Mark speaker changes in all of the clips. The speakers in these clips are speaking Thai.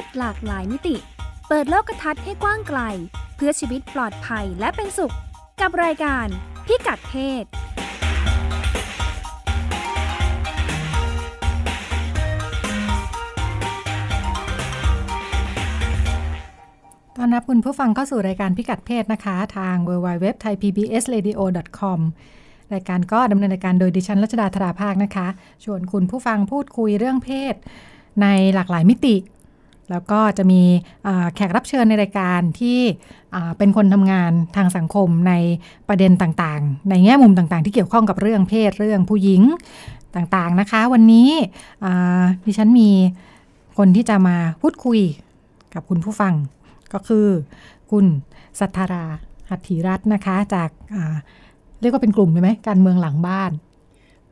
Speaker 1: ศหลากหลายมิติ เปิดโลกทัศน์ให้กว้างไกล เพื่อชีวิตปลอดภัยและเป็นสุข กับรายการพิกัดเพศ
Speaker 2: ต้อนรับคุณผู้ฟังเข้าสู่รายการพิกัดเพศนะคะ ทาง w w w t h a i p b s r a d i o com รายการก็ดำเนินรายการโดยดิฉันรัชดาธราภาคนะคะ ชวนคุณผู้ฟังพูดคุยเรื่องเพศ ในหลากหลายมิติ แล้วก็จะมีแขกรับเชิญในรายการที่เป็นคนทำงานทางสังคมในประเด็นต่างๆ ในแง่มุมต่างๆ ที่เกี่ยวข้องกับเรื่องเพศเรื่องผู้หญิงต่างๆนะคะ วันนี้ดิฉันมีคนที่จะมาพูดคุยกับคุณผู้ฟัง ก็คือคุณสัทธาราหัตถีรัตน์นะคะ จากเรียกว่าเป็นกลุ่มเลยไหมการเมืองหลังบ้าน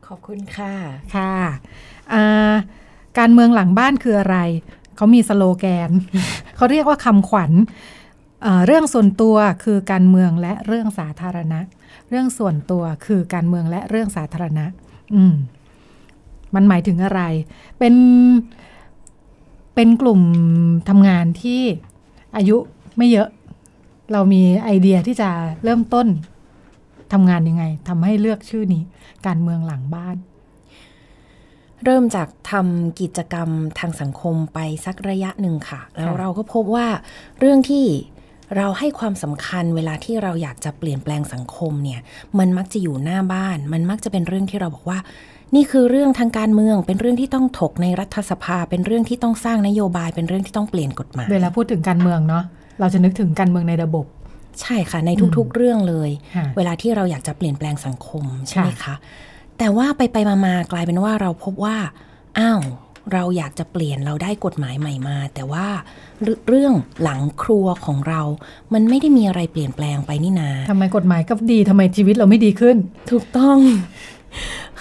Speaker 3: ขอบคุณค่ะ
Speaker 2: ค่ะการเมืองหลังบ้านคืออะไร เขามีสโลแกน เขาเรียกว่าคำขวัญเเรื่องส่วนตัวคือการเมืองและเรื่องสาธารณะ เรื่องส่วนตัวคือการเมืองและเรื่องสาธารณะ อืม มันหมายถึงอะไร เป็น เป็นกลุ่มทำงานที่อายุไม่เยอะ เรามีไอเดียที่จะเริ่มต้นทำงานยังไงทำให้เลือกชื่อนี้ การเมืองหลังบ้าน
Speaker 3: เริ่มจากทำกิจกรรมทางสังคมไปสักระยะหนึ่งค่ะ แล้วเราก็พบว่าเรื่องที่เราให้ความสำคัญเวลาที่เราอยากจะเปลี่ยนแปลงสังคมเนี่ย มันมักจะอยู่หน้าบ้าน มันมักจะเป็นเรื่องที่เราบอกว่า นี่คือเรื่องทางการเมือง เป็นเรื่องที่ต้องถกในรัฐสภา เป็นเรื่องที่ต้องสร้างนโยบาย เป็นเรื่องที่ต้องเปลี่ยนกฎหมาย
Speaker 2: เวลาพูดถึงการเมืองเนาะ เราจะนึกถึงการเมืองในระบบ
Speaker 3: ใช่ค่ะ ในทุกๆเรื่องเลย เวลาที่เราอยากจะเปลี่ยนแปลงสังคมใช่ไหมคะ แต่ว่าไปไปมากลายเป็นว่าเราพบว่า อ้าว เราอยากจะเปลี่ยนเราได้กฎหมายใหม่มา แต่ว่าเรื่องหลังครัวของเรา มันไม่ได้มีอะไรเปลี่ยนแปลงไปนี่นา
Speaker 2: ทำไมกฎหมายก็ดีทำไมชีวิตเราไม่ดีขึ้น
Speaker 3: ถูกต้อง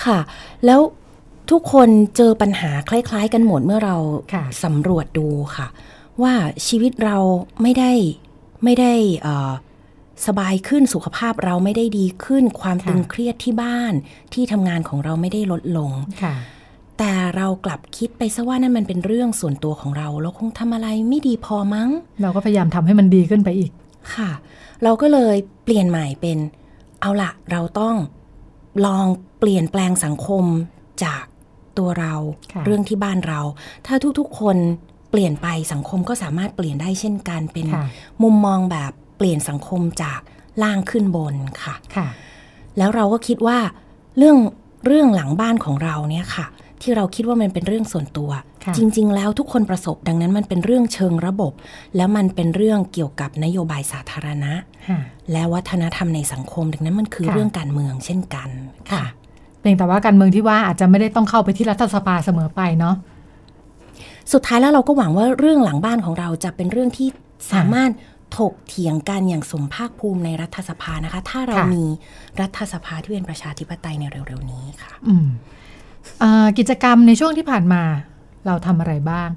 Speaker 3: ค่ะ แล้วทุกคนเจอปัญหาคล้าย ๆ กันหมดเมื่อเราสำรวจดูค่ะ ว่าชีวิตเราไม่ได้ไม่ได้ สบายขึ้นสุขภาพเราไม่ได้ดีขึ้น ความตึงเครียดที่บ้านที่ทำงานของเราไม่ได้ลดลงแต่เรากลับคิดไปซะว่านั่นมันเป็นเรื่องส่วนตัวของเรา เราคงทำอะไรไม่ดีพอมั้ง
Speaker 2: เราก็พยายามทำให้มันดีขึ้นไปอีก
Speaker 3: ค่ะ เราก็เลยเปลี่ยนใหม่เป็น เอาละเราต้องลองเปลี่ยนแปลงสังคมจากตัวเรา เรื่องที่บ้านเรา ถ้าทุกๆคนเปลี่ยนไปสังคมก็สามารถเปลี่ยนได้เช่นกันเป็นมุมมองแบบ เปลี่ยนสังคมจากล่างขึ้นบนค่ะ
Speaker 2: ค่ะ
Speaker 3: แล้วเราก็คิดว่าเรื่องเรื่องหลังบ้านของเราเนี่ยค่ะ ที่เราคิดว่ามันเป็นเรื่องส่วนตัว จริง ๆ แล้วทุกคนประสบดังนั้นมันเป็นเรื่องเชิงระบบ แล้วมันเป็นเรื่องเกี่ยวกับนโยบายสาธารณะ และวัฒนธรรมในสังคม ดังนั้นมันคือเรื่องการเมืองเช่นกัน
Speaker 2: ค่ะเพียงแต่ว่าการเมืองที่ว่าอาจจะไม่ได้ต้องเข้าไปที่รัฐสภาเสมอไปเนาะ
Speaker 3: สุดท้ายแล้วเราก็หวังว่าเรื่องหลังบ้านของเราจะเป็นเรื่องที่สามารถ ถกเถียงกันอย่างสมภาคภูมิในรัฐสภานะคะ ถ้าเรามีรัฐสภาที่เป็นประชาธิปไตยในเร็วๆนี้ค่ะ
Speaker 2: อืกิจกรรมในช่วงที่ผ่านมา เราทำอะไรบ้าง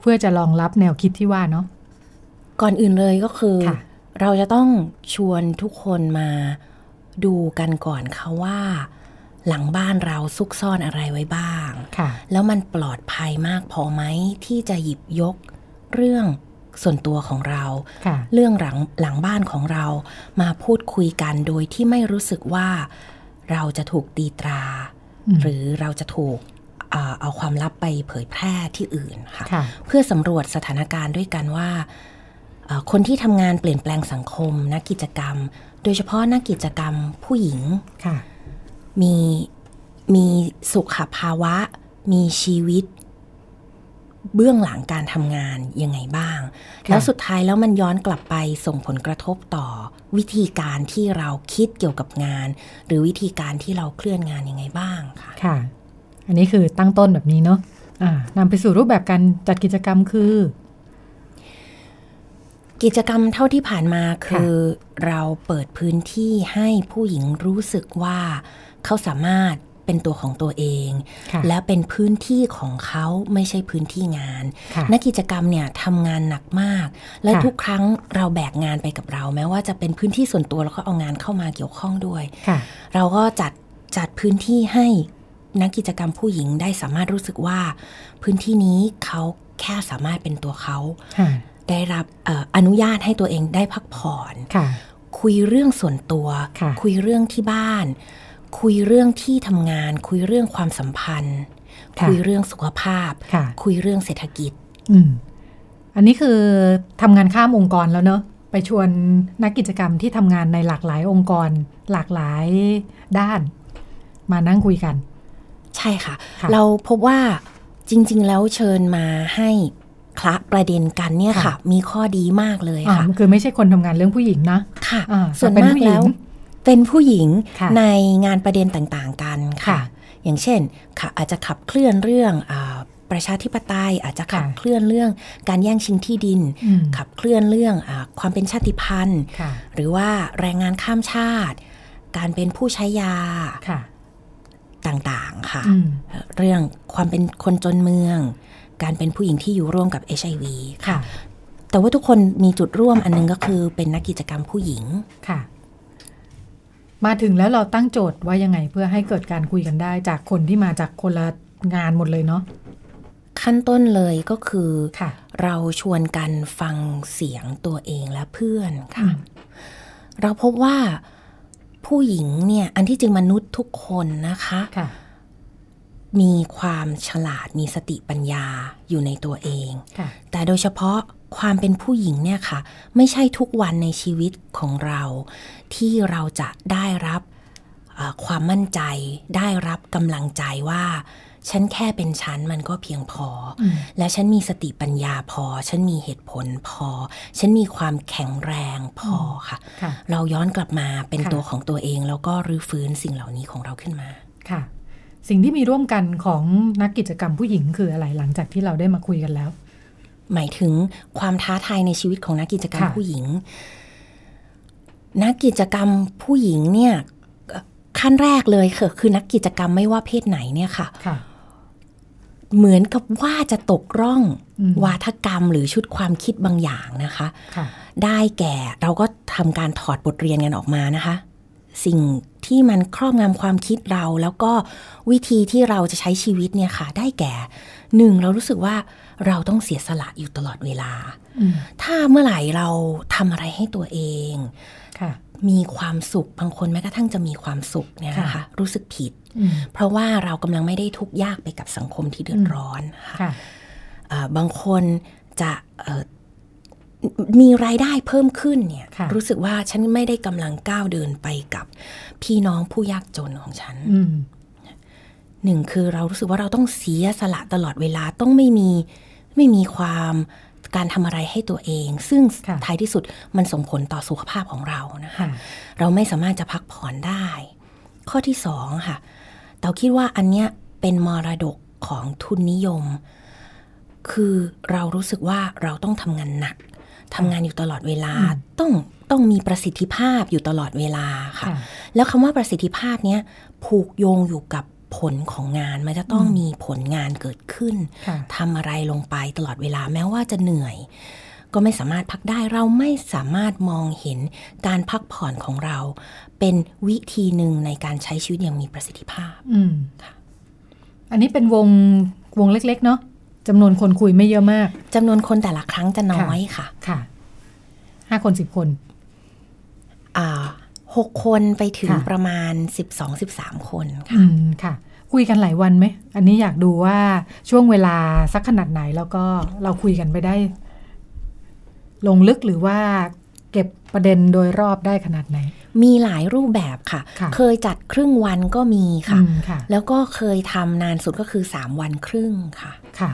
Speaker 2: เพื่อจะรองรับแนวคิดที่ว่าเนาะ
Speaker 3: ก่อนอื่นเลยก็คือเราจะต้องชวนทุกคนมาดูกันก่อนค่ะว่า หลังบ้านเราซุกซ่อนอะไรไว้บ้าง แล้วมันปลอดภัยมากพอไหมที่จะหยิบยกเรื่อง ส่วนตัวของเรา เรื่องหลังหลังบ้านของเรามาพูดคุยกันโดยที่ไม่รู้สึกว่าเราจะถูกตีตรา หรือเราจะถูกเอาความลับไปเผยแพร่ที่อื่นค่ะเพื่อสำรวจสถานการณ์ด้วยกันว่า คนที่ทำงานเปลี่ยนแปลงสังคม นักกิจกรรม โดยเฉพาะนักกิจกรรมผู้หญิงมีมีสุขภาวะ มีชีวิต เบื้องหลังการทำงานยังไงบ้าง แล้วสุดท้ายแล้วมันย้อนกลับไปส่งผลกระทบต่อ วิธีการที่เราคิดเกี่ยวกับงาน หรือวิธีการที่เราเคลื่อนงานยังไงบ้างค่ะ
Speaker 2: ค่ะ อันนี้คือตั้งต้นแบบนี้เนาะะนำไปสู่รูปแบบการจัดกิจกรรมคือ
Speaker 3: กิจกรรมเท่าที่ผ่านมาคือเราเปิดพื้นที่ให้ผู้หญิงรู้สึกว่าเขาสามารถ เป็นตัวของตัวเอง และเป็นพื้นที่ของเขาไม่ใช่พื้นที่งาน นักกิจกรรมเนี่ยทำงานหนักมาก และทุกครั้งเราแบกงานไปกับเรา แม้ว่าจะเป็นพื้นที่ส่วนตัวแล้วก็เอางานเข้ามาเกี่ยวข้องด้วย เราก็จัดจัดพื้นที่ให้นักกิจกรรมผู้หญิงได้สามารถรู้สึกว่า พื้นที่นี้เขาแค่สามารถเป็นตัวเขา ได้รับอนุญาตให้ตัวเองได้พักผ่อนคุยเรื่องส่วนตัว คุยเรื่องที่บ้าน คุยเรื่องที่ทำงาน คุยเรื่องความสัมพันธ์ คุยเรื่องสุขภาพ คุยเรื่องเศรษฐกิจ
Speaker 2: อืมอันนี้คือทำงานข้ามองค์กรแล้วเนอะไปชวนนักกิจกรรมที่ทำงานในหลากหลายองค์กร หลากหลายด้าน มานั่งคุยกัน
Speaker 3: ใช่ค่ะคะเราพบว่าจริง ๆ แล้วเชิญมาให้คละประเด็นกันเนี่ยค่ะ มีข้อดีมากเลยค่ะ
Speaker 2: คือไม่ใช่คนทำงานเรื่องผู้หญิงนะ
Speaker 3: ค่ะ ส่วนมากแล้ว เป็นผู้หญิงในงานประเด็นต่างๆกันค่ะ อย่างเช่นอาจจะขับเคลื่อนเรื่องประชาธิปไตยอาจจะขับเคลื่อนเรื่องการแย่งชิงที่ดิน ขับเคลื่อนเรื่องอความเป็นชาติพันธุ์ หรือว่าแรงงานข้ามชาติ การเป็นผู้ใช้ยาต่างๆค่ะ เรื่องความเป็นคนจนเมือง การเป็นผู้หญิงที่อยู่ร่วมกับ HIV ค่ะ แต่ว่าทุกคนมีจุดร่วมอันนึงก็คือเป็นนักกิจกรรมผู้หญิง
Speaker 2: ค่ะ มาถึงแล้วเราตั้งโจทย์ว่ายังไงเพื่อให้เกิดการคุยกันได้ จากคนที่มาจากคนละงานหมดเลยเนาะ
Speaker 3: ขั้นต้นเลยก็คือเราชวนกันฟังเสียงตัวเองและเพื่อนค่ะ เราพบว่าผู้หญิงเนี่ยอันที่จริงมนุษย์ทุกคนนะคะคะมีความฉลาดมีสติปัญญาอยู่ในตัวเอง แต่โดยเฉพาะ ความเป็นผู้หญิงเนี่ยค่ะ ไม่ใช่ทุกวันในชีวิตของเรา ที่เราจะได้รับความมั่นใจ ได้รับกำลังใจว่า ฉันแค่เป็นฉันมันก็เพียงพอและฉันมีสติปัญญาพอ ฉันมีเหตุผลพอ ฉันมีความแข็งแรงพอค่ะเราย้อนกลับมาเป็นตัวของตัวเอง แล้วก็รื้อฟื้นสิ่งเหล่านี้ของเราขึ้นมา
Speaker 2: ค่ะสิ่งที่มีร่วมกันของนักกิจกรรมผู้หญิงคืออะไรหลังจากที่เราได้มาคุยกันแล้ว
Speaker 3: หมายถึงความท้าทายในชีวิตของนักกิจกรรมผู้หญิง นักกิจกรรมผู้หญิงเนี่ยขั้นแรกเลยคือคือนักกิจกรรมไม่ว่าเพศไหนเนี่ยค่ะคะเหมือนกับว่าจะตกร่องวาทกรรมหรือชุดความคิดบางอย่างนะคะคะได้แก่เราก็ทำการถอดบทเรียนกันออกมานะคะ สิ่งที่มันครอบงำความคิดเรา แล้วก็วิธีที่เราจะใช้ชีวิตเนี่ยค่ะ ได้แก่หนึ่งเรารู้สึกว่า เราต้องเสียสละอยู่ตลอดเวลา ถ้าเมื่อไหร่เราทำอะไรให้ตัวเองมีความสุขบางคนแม้กระทั่งจะมีความสุขเนี่ยนะคะรู้สึกผิด เพราะว่าเรากำลังไม่ได้ทุกข์ยากไปกับสังคมที่เดือดร้อนค่ะบางคนจะมีรายได้เพิ่มขึ้นเนี่ยรู้สึกว่าฉันไม่ได้กำลังก้าวเดินไปกับพี่น้องผู้ยากจนของฉันหนึ่งคือเรารู้สึกว่าเราต้องเสียสละตลอดเวลาต้องไม่มี ไม่มีความการทำอะไรให้ตัวเอง ซึ่งท้ายที่สุดมันส่งผลต่อสุขภาพของเรานะคะเราไม่สามารถจะพักผ่อนได้ ข้อที่สองค่ะเตาคิดว่าอันเนี้ยเป็นมรดกของทุนนิยม คือเรารู้สึกว่าเราต้องทำงานหนักทำงานอยู่ตลอดเวลาต้องต้องมีประสิทธิภาพอยู่ตลอดเวลาค่ะ แล้วคำว่าประสิทธิภาพเนี้ยผูกโยงอยู่กับ ผลของงานมันจะต้องมีผลงานเกิดขึ้นทำอะไรลงไปตลอดเวลาแม้ว่าจะเหนื่อย ก็ไม่สามารถพักได้เราไม่สามารถมองเห็นการพักผ่อนของเรา เป็นวิธีหนึ่งในการใช้ชีวิตอย่างมีประสิทธิภาพ
Speaker 2: อืมค่ะอันนี้เป็นวงวงเล็ก ๆ เนาะจำนวนคนคุยไม่เยอะมาก
Speaker 3: จำนวนคนแต่ละครั้งจะน้อยค่ะ
Speaker 2: ค่ะห้าคนสิบคน
Speaker 3: อ่า หกคนไปถึงประมาณสิบสองสิบสามคน
Speaker 2: ค่ะค่ะคุยกันหลายวันไหม อันนี้อยากดูว่าช่วงเวลาสักขนาดไหนแล้วก็เราคุยกันไปได้ ลงลึกหรือว่าเก็บประเด็นโดยรอบได้ขนาดไหน
Speaker 3: มีหลายรูปแบบค่ะคะเคยจัดครึ่งวันก็มีค่ะคะแล้วก็เคยทำนานสุดก็คือสามวันครึ่งค่ะ
Speaker 2: ค่ะ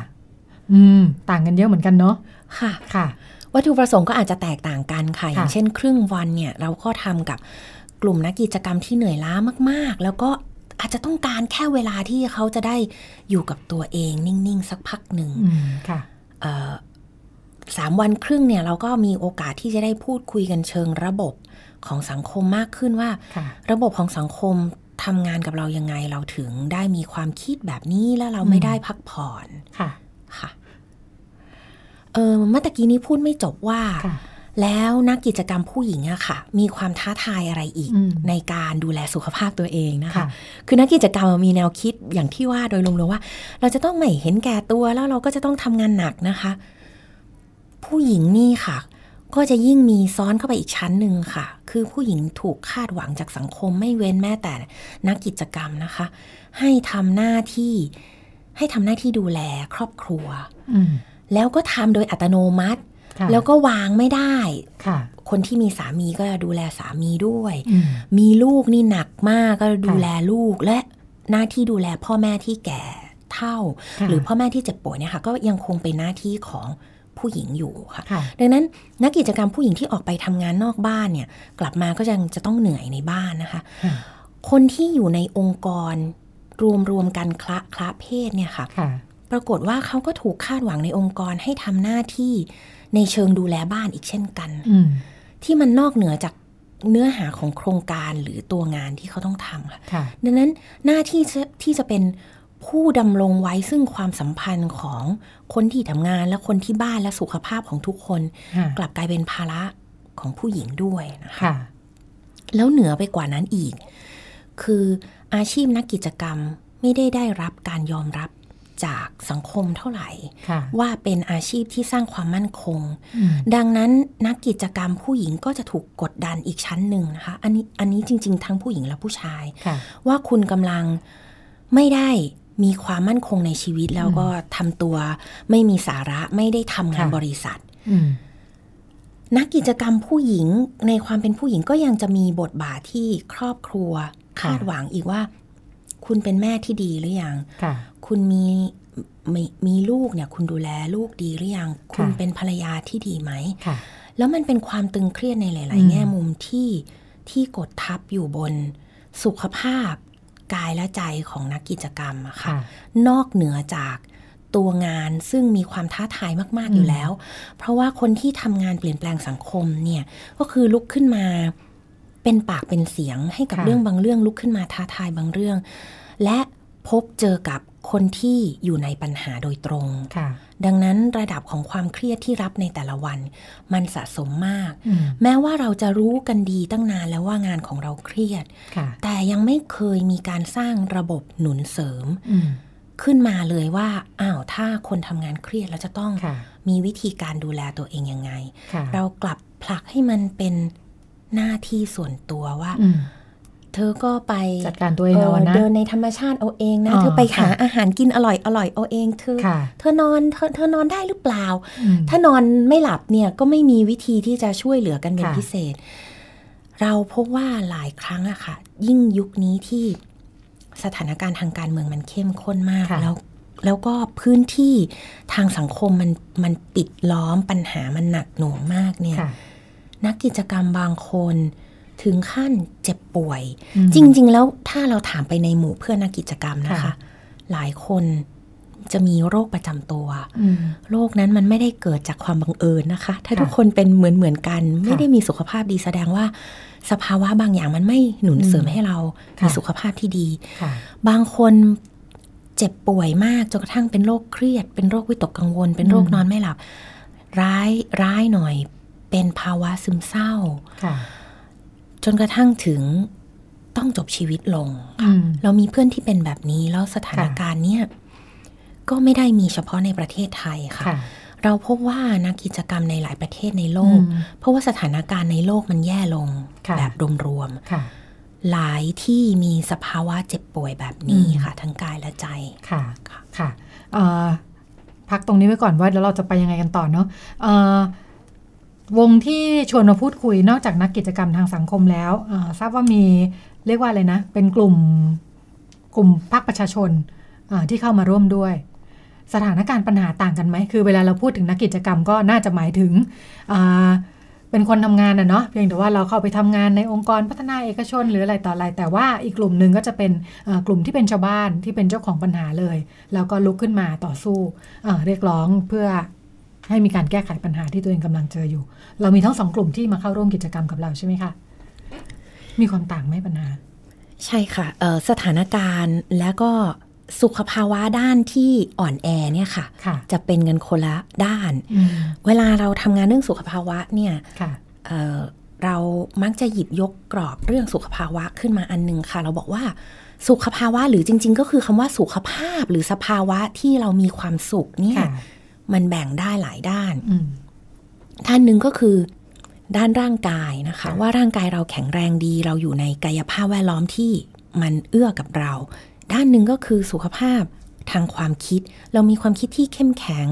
Speaker 2: อืม ต่างกันเยอะเหมือนกันเนาะ
Speaker 3: ค่ะ
Speaker 2: ค่ะ
Speaker 3: วัตถุประสงค์ก็อาจจะแตกต่างกันค่ะ อย่างเช่น ครึ่งวันเนี่ยเราก็ทำกับกลุ่มนักกิจกรรมที่เหนื่อยล้ามาก ๆ แล้วก็อาจจะต้องการแค่เวลาที่เขาจะได้อยู่กับตัวเองนิ่ง ๆ สักพักหนึ่ง
Speaker 2: ค่ะ
Speaker 3: สามวันครึ่งเนี่ยเราก็มีโอกาสที่จะได้พูดคุยกันเชิงระบบของสังคมมากขึ้นว่า ระบบของสังคมทำงานกับเรายังไงเราถึงได้มีความคิดแบบนี้แล้วเราไม่ได้พักผ่อน
Speaker 2: ค่ะ
Speaker 3: ค่ะ เออเมื่อกี้นี้พูดไม่จบว่า แล้วนักกิจกรรมผู้หญิงอะค่ะ มีความท้าทายอะไรอีกในการดูแลสุขภาพตัวเองนะคะ คือนักกิจกรรมมีแนวคิดอย่างที่ว่าโดยรวมๆว่า เราจะต้องไม่เห็นแก่ตัวแล้วเราก็จะต้องทำงานหนักนะคะ ผู้หญิงนี่ค่ะ ก็จะยิ่งมีซ้อนเข้าไปอีกชั้นหนึ่งค่ะ คือผู้หญิงถูกคาดหวังจากสังคมไม่เว้นแม้แต่นักกิจกรรมนะคะ ให้ทำหน้าที่ให้ทำหน้าที่ดูแลครอบครัว แล้วก็ทำโดยอัตโนมัติ แล้วก็วางไม่ได้คนที่มีสามีก็ดูแลสามีด้วย มีลูกนี่หนักมากก็ดูแลลูกและหน้าที่ดูแลพ่อแม่ที่แก่เท่า หรือพ่อแม่ที่เจ็บป่วยเนี่ยค่ะก็ยังคงเป็นหน้าที่ของผู้หญิงอยู่ค่ะ ดังนั้นนักกิจกรรมผู้หญิงที่ออกไปทำงานนอกบ้านเนี่ย กลับมาก็ยังจะต้องเหนื่อยในบ้านนะคะ คนที่อยู่ในองค์กรรวมรวมกันคละคละเพศเนี่ยค่ะ ปรากฏว่าเขาก็ถูกคาดหวังในองค์กรให้ทำหน้าที่ในเชิงดูแลบ้านอีกเช่นกันที่มันนอกเหนือจากเนื้อหาของโครงการหรือตัวงานที่เขาต้องทำค่ะ ดังนั้นหน้าที่ที่จะเป็นผู้ดำรงไว้ซึ่งความสัมพันธ์ของคนที่ทำงานและคนที่บ้านและสุขภาพของทุกคน กลับกลายเป็นภาระของผู้หญิงด้วยนะคะ แล้วเหนือไปกว่านั้นอีก คืออาชีพนักกิจกรรมไม่ได้ได้รับการยอมรับ จากสังคมเท่าไหร่ ว่าเป็นอาชีพที่สร้างความมั่นคง ดังนั้นนักกิจกรรมผู้หญิงก็จะถูกกดดันอีกชั้นหนึ่งนะคะ อันนี้อันนี้จริง ๆ ทั้งผู้หญิงและผู้ชาย ว่าคุณกำลังไม่ได้มีความมั่นคงในชีวิตแล้วก็ทำตัวไม่มีสาระไม่ได้ทำงานบริษัทนักกิจกรรมผู้หญิงในความเป็นผู้หญิงก็ยังจะมีบทบาทที่ครอบครัวคาดหวังอีกว่า คุณเป็นแม่ที่ดีหรือยัง คุณมีมีมีลูกเนี่ย คุณดูแลลูกดีหรือยัง คุณเป็นภรรยาที่ดีไหม แล้วมันเป็นความตึงเครียดในหลาย ๆ แง่มุมที่ที่กดทับอยู่บนสุขภาพกายและใจของนักกิจกรรมอะค่ะ นอกเหนือจากตัวงานซึ่งมีความท้าทายมาก ๆ อยู่แล้ว เพราะว่าคนที่ทำงานเปลี่ยนแปลงสังคมเนี่ย ก็คือลุกขึ้นมาเป็นปากเป็นเสียงให้กับเรื่องบางเรื่องลุกขึ้นมาท้าทายบางเรื่อง และ พบเจอกับคนที่อยู่ในปัญหาโดยตรง ดังนั้นระดับของความเครียดที่รับในแต่ละวัน มันสะสมมากแม้ว่าเราจะรู้กันดีตั้งนานแล้วว่างานของเราเครียด แต่ยังไม่เคยมีการสร้างระบบหนุนเสริมขึ้นมาเลยว่า อ้าว ถ้าคนทำงานเครียดแล้วจะต้องมีวิธีการดูแลตัวเองยังไง เรากลับผลักให้มันเป็นหน้าที่ส่วนตัวว่า เธอก็ไป
Speaker 2: จัดการตัวเองเอา
Speaker 3: นะเดินในธรรมชาติเอาเองนะ เธอไปหาอาหารกินอร่อยอร่อยเอาเองเธอเธอนอนเธอเธอนอนได้หรือเปล่า ถ้านอนไม่หลับเนี่ยก็ไม่มีวิธีที่จะช่วยเหลือกันเป็นพิเศษ เราพบว่าหลายครั้งอะค่ะ ยิ่งยุคนี้ที่สถานการณ์ทางการเมืองมันเข้มข้นมากแล้วแล้วก็พื้นที่ทางสังคมมันมันปิดล้อมปัญหามันหนักหน่วงมากเนี่ย นักกิจกรรมบางคน ถึงขั้นเจ็บป่วย จริง ๆ แล้วถ้าเราถามไปในหมู่เพื่อนนักกิจกรรมนะคะ หลายคนจะมีโรคประจำตัว โรคนั้นมันไม่ได้เกิดจากความบังเอิญนะคะ ถ้าทุกคนเป็นเหมือนเหมือนกัน ไม่ได้มีสุขภาพดีแสดงว่า สภาวะบางอย่างมันไม่หนุนเสริมให้เรา มีสุขภาพที่ดี บางคนเจ็บป่วยมากจนกระทั่งเป็นโรคเครียด เป็นโรควิตกกังวล เป็นโรคนอนไม่หลับ ร้ายร้ายหน่อย เป็นภาวะซึมเศร้า จนกระทั่งถึงต้องจบชีวิตลงเรามีเพื่อนที่เป็นแบบนี้แล้วสถานการณ์เนี้ยก็ไม่ได้มีเฉพาะในประเทศไทยค่ะเราพบว่านักกิจกรรมในหลายประเทศในโลก เพราะว่าสถานการณ์ในโลกมันแย่ลงแบบรวมๆหลายที่มีสภาวะเจ็บป่วยแบบนี้ค่ะ ทั้งกายและใจ
Speaker 2: ค่ะค่ะพักตรงนี้ไว้ก่อนว่าแล้วเราจะไปยังไงกันต่อเนาะ วงที่ชวนมาพูดคุยนอกจากนักกิจกรรมทางสังคมแล้วทราบว่ามีเรียกว่าอะไรนะ เป็นกลุ่มกลุ่มภาคประชาชนที่เข้ามาร่วมด้วย สถานการณ์ปัญหาต่างกันไหม คือเวลาเราพูดถึงนักกิจกรรมก็น่าจะหมายถึงเป็นคนทำงานนะเนาะเพียงแต่ว่าเราเข้าไปทำงานในองค์กรพัฒนาเอกชน หรืออะไรต่ออะไร แต่ว่าอีกกลุ่มหนึ่งก็จะเป็นกลุ่มที่เป็นชาวบ้านที่เป็นเจ้าของปัญหาเลย แล้วก็ลุกขึ้นมาต่อสู้เรียกร้องเพื่อ ให้มีการแก้ไขปัญหาที่ตัวเองกำลังเจออยู่ เรามีทั้งสองกลุ่มที่มาเข้าร่วมกิจกรรมกับเราใช่ไหมคะมีความต่างไหมปัญหา
Speaker 3: ใช่ค่ะสถานการณ์และก็สุขภาวะด้านที่อ่อนแอเนี่ยค่ะ
Speaker 2: คะ
Speaker 3: จะเป็นเงินคนละด้าน เวลาเราทำงานเรื่องสุขภาวะเนี่ยเเรามักจะหยิบยกกรอบเรื่องสุขภาวะขึ้นมาอันนึงค่ะ เราบอกว่าสุขภาวะหรือจริง ๆ ก็คือคำว่าสุขภาพหรือสภาวะที่เรามีความสุขเนี่ย มันแบ่งได้หลายด้านด้านหนึ่งก็คือด้านร่างกายนะคะ ว่าร่างกายเราแข็งแรงดีเราอยู่ในกายภาพแวดล้อมที่มันเอื้อกับเรา ด้านหนึ่งก็คือสุขภาพทางความคิด เรามีความคิดที่เข้มแข็ง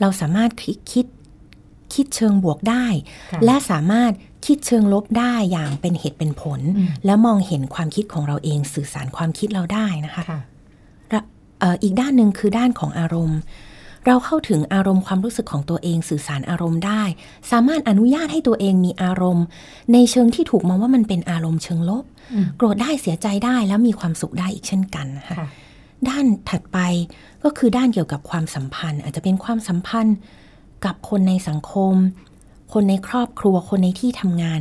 Speaker 3: เราสามารถคิดคิดคิดเชิงบวกได้ และสามารถคิดเชิงลบได้อย่างเป็นเหตุเป็นผล และมองเห็นความคิดของเราเองสื่อสารความคิดเราได้นะคะอีกด้านหนึ่งคือด้านของอารมณ์ เราเข้าถึงอารมณ์ความรู้สึกของตัวเองสื่อสารอารมณ์ได้ สามารถอนุญาตให้ตัวเองมีอารมณ์ ในเชิงที่ถูกมองว่ามันเป็นอารมณ์เชิงลบ โกรธได้เสียใจได้แล้วมีความสุขได้อีกเช่นกันนะคะด้านถัดไปก็คือด้านเกี่ยวกับความสัมพันธ์ อาจจะเป็นความสัมพันธ์กับคนในสังคม คนในครอบครัวคนในที่ทำงาน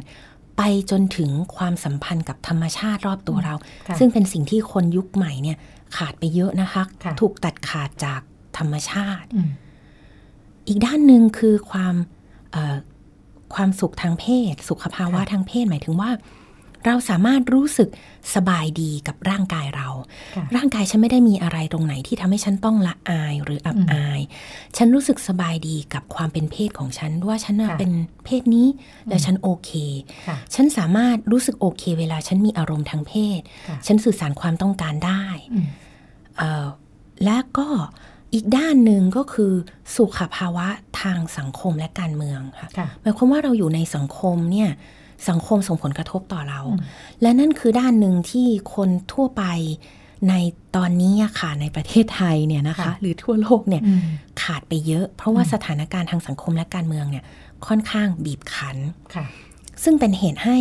Speaker 3: ไปจนถึงความสัมพันธ์กับธรรมชาติรอบตัวเรา ซึ่งเป็นสิ่งที่คนยุคใหม่เนี่ยขาดไปเยอะนะคะ ถูกตัดขาดจาก ธรรมชาติ อีกด้านหนึ่งคือความความสุขทางเพศ สุขภาวะทางเพศหมายถึงว่า เราสามารถรู้สึกสบายดีกับร่างกายเรา ร่างกายฉันไม่ได้มีอะไรตรงไหนที่ทำให้ฉันต้องละอายหรืออับอาย ฉันรู้สึกสบายดีกับความเป็นเพศของฉันว่าฉันเป็นเพศนี้และฉันโอเค ฉันสามารถรู้สึกโอเค เวลาฉันมีอารมณ์ทางเพศ ฉันสื่อสารความต้องการได้และก็ อีกด้านหนึ่งก็คือสุขภาวะทางสังคมและการเมืองค่ะหมายความว่าเราอยู่ในสังคมเนี่ยสังคมส่งผลกระทบต่อเรา และนั่นคือด้านหนึ่งที่คนทั่วไปในตอนนี้ค่ะในประเทศไทยเนี่ยนะคะ หรือทั่วโลกเนี่ยขาดไปเยอะ เพราะว่าสถานการณ์ทางสังคมและการเมืองเนี่ยค่อนข้างบีบคั้นซึ่งเป็นเหตุให้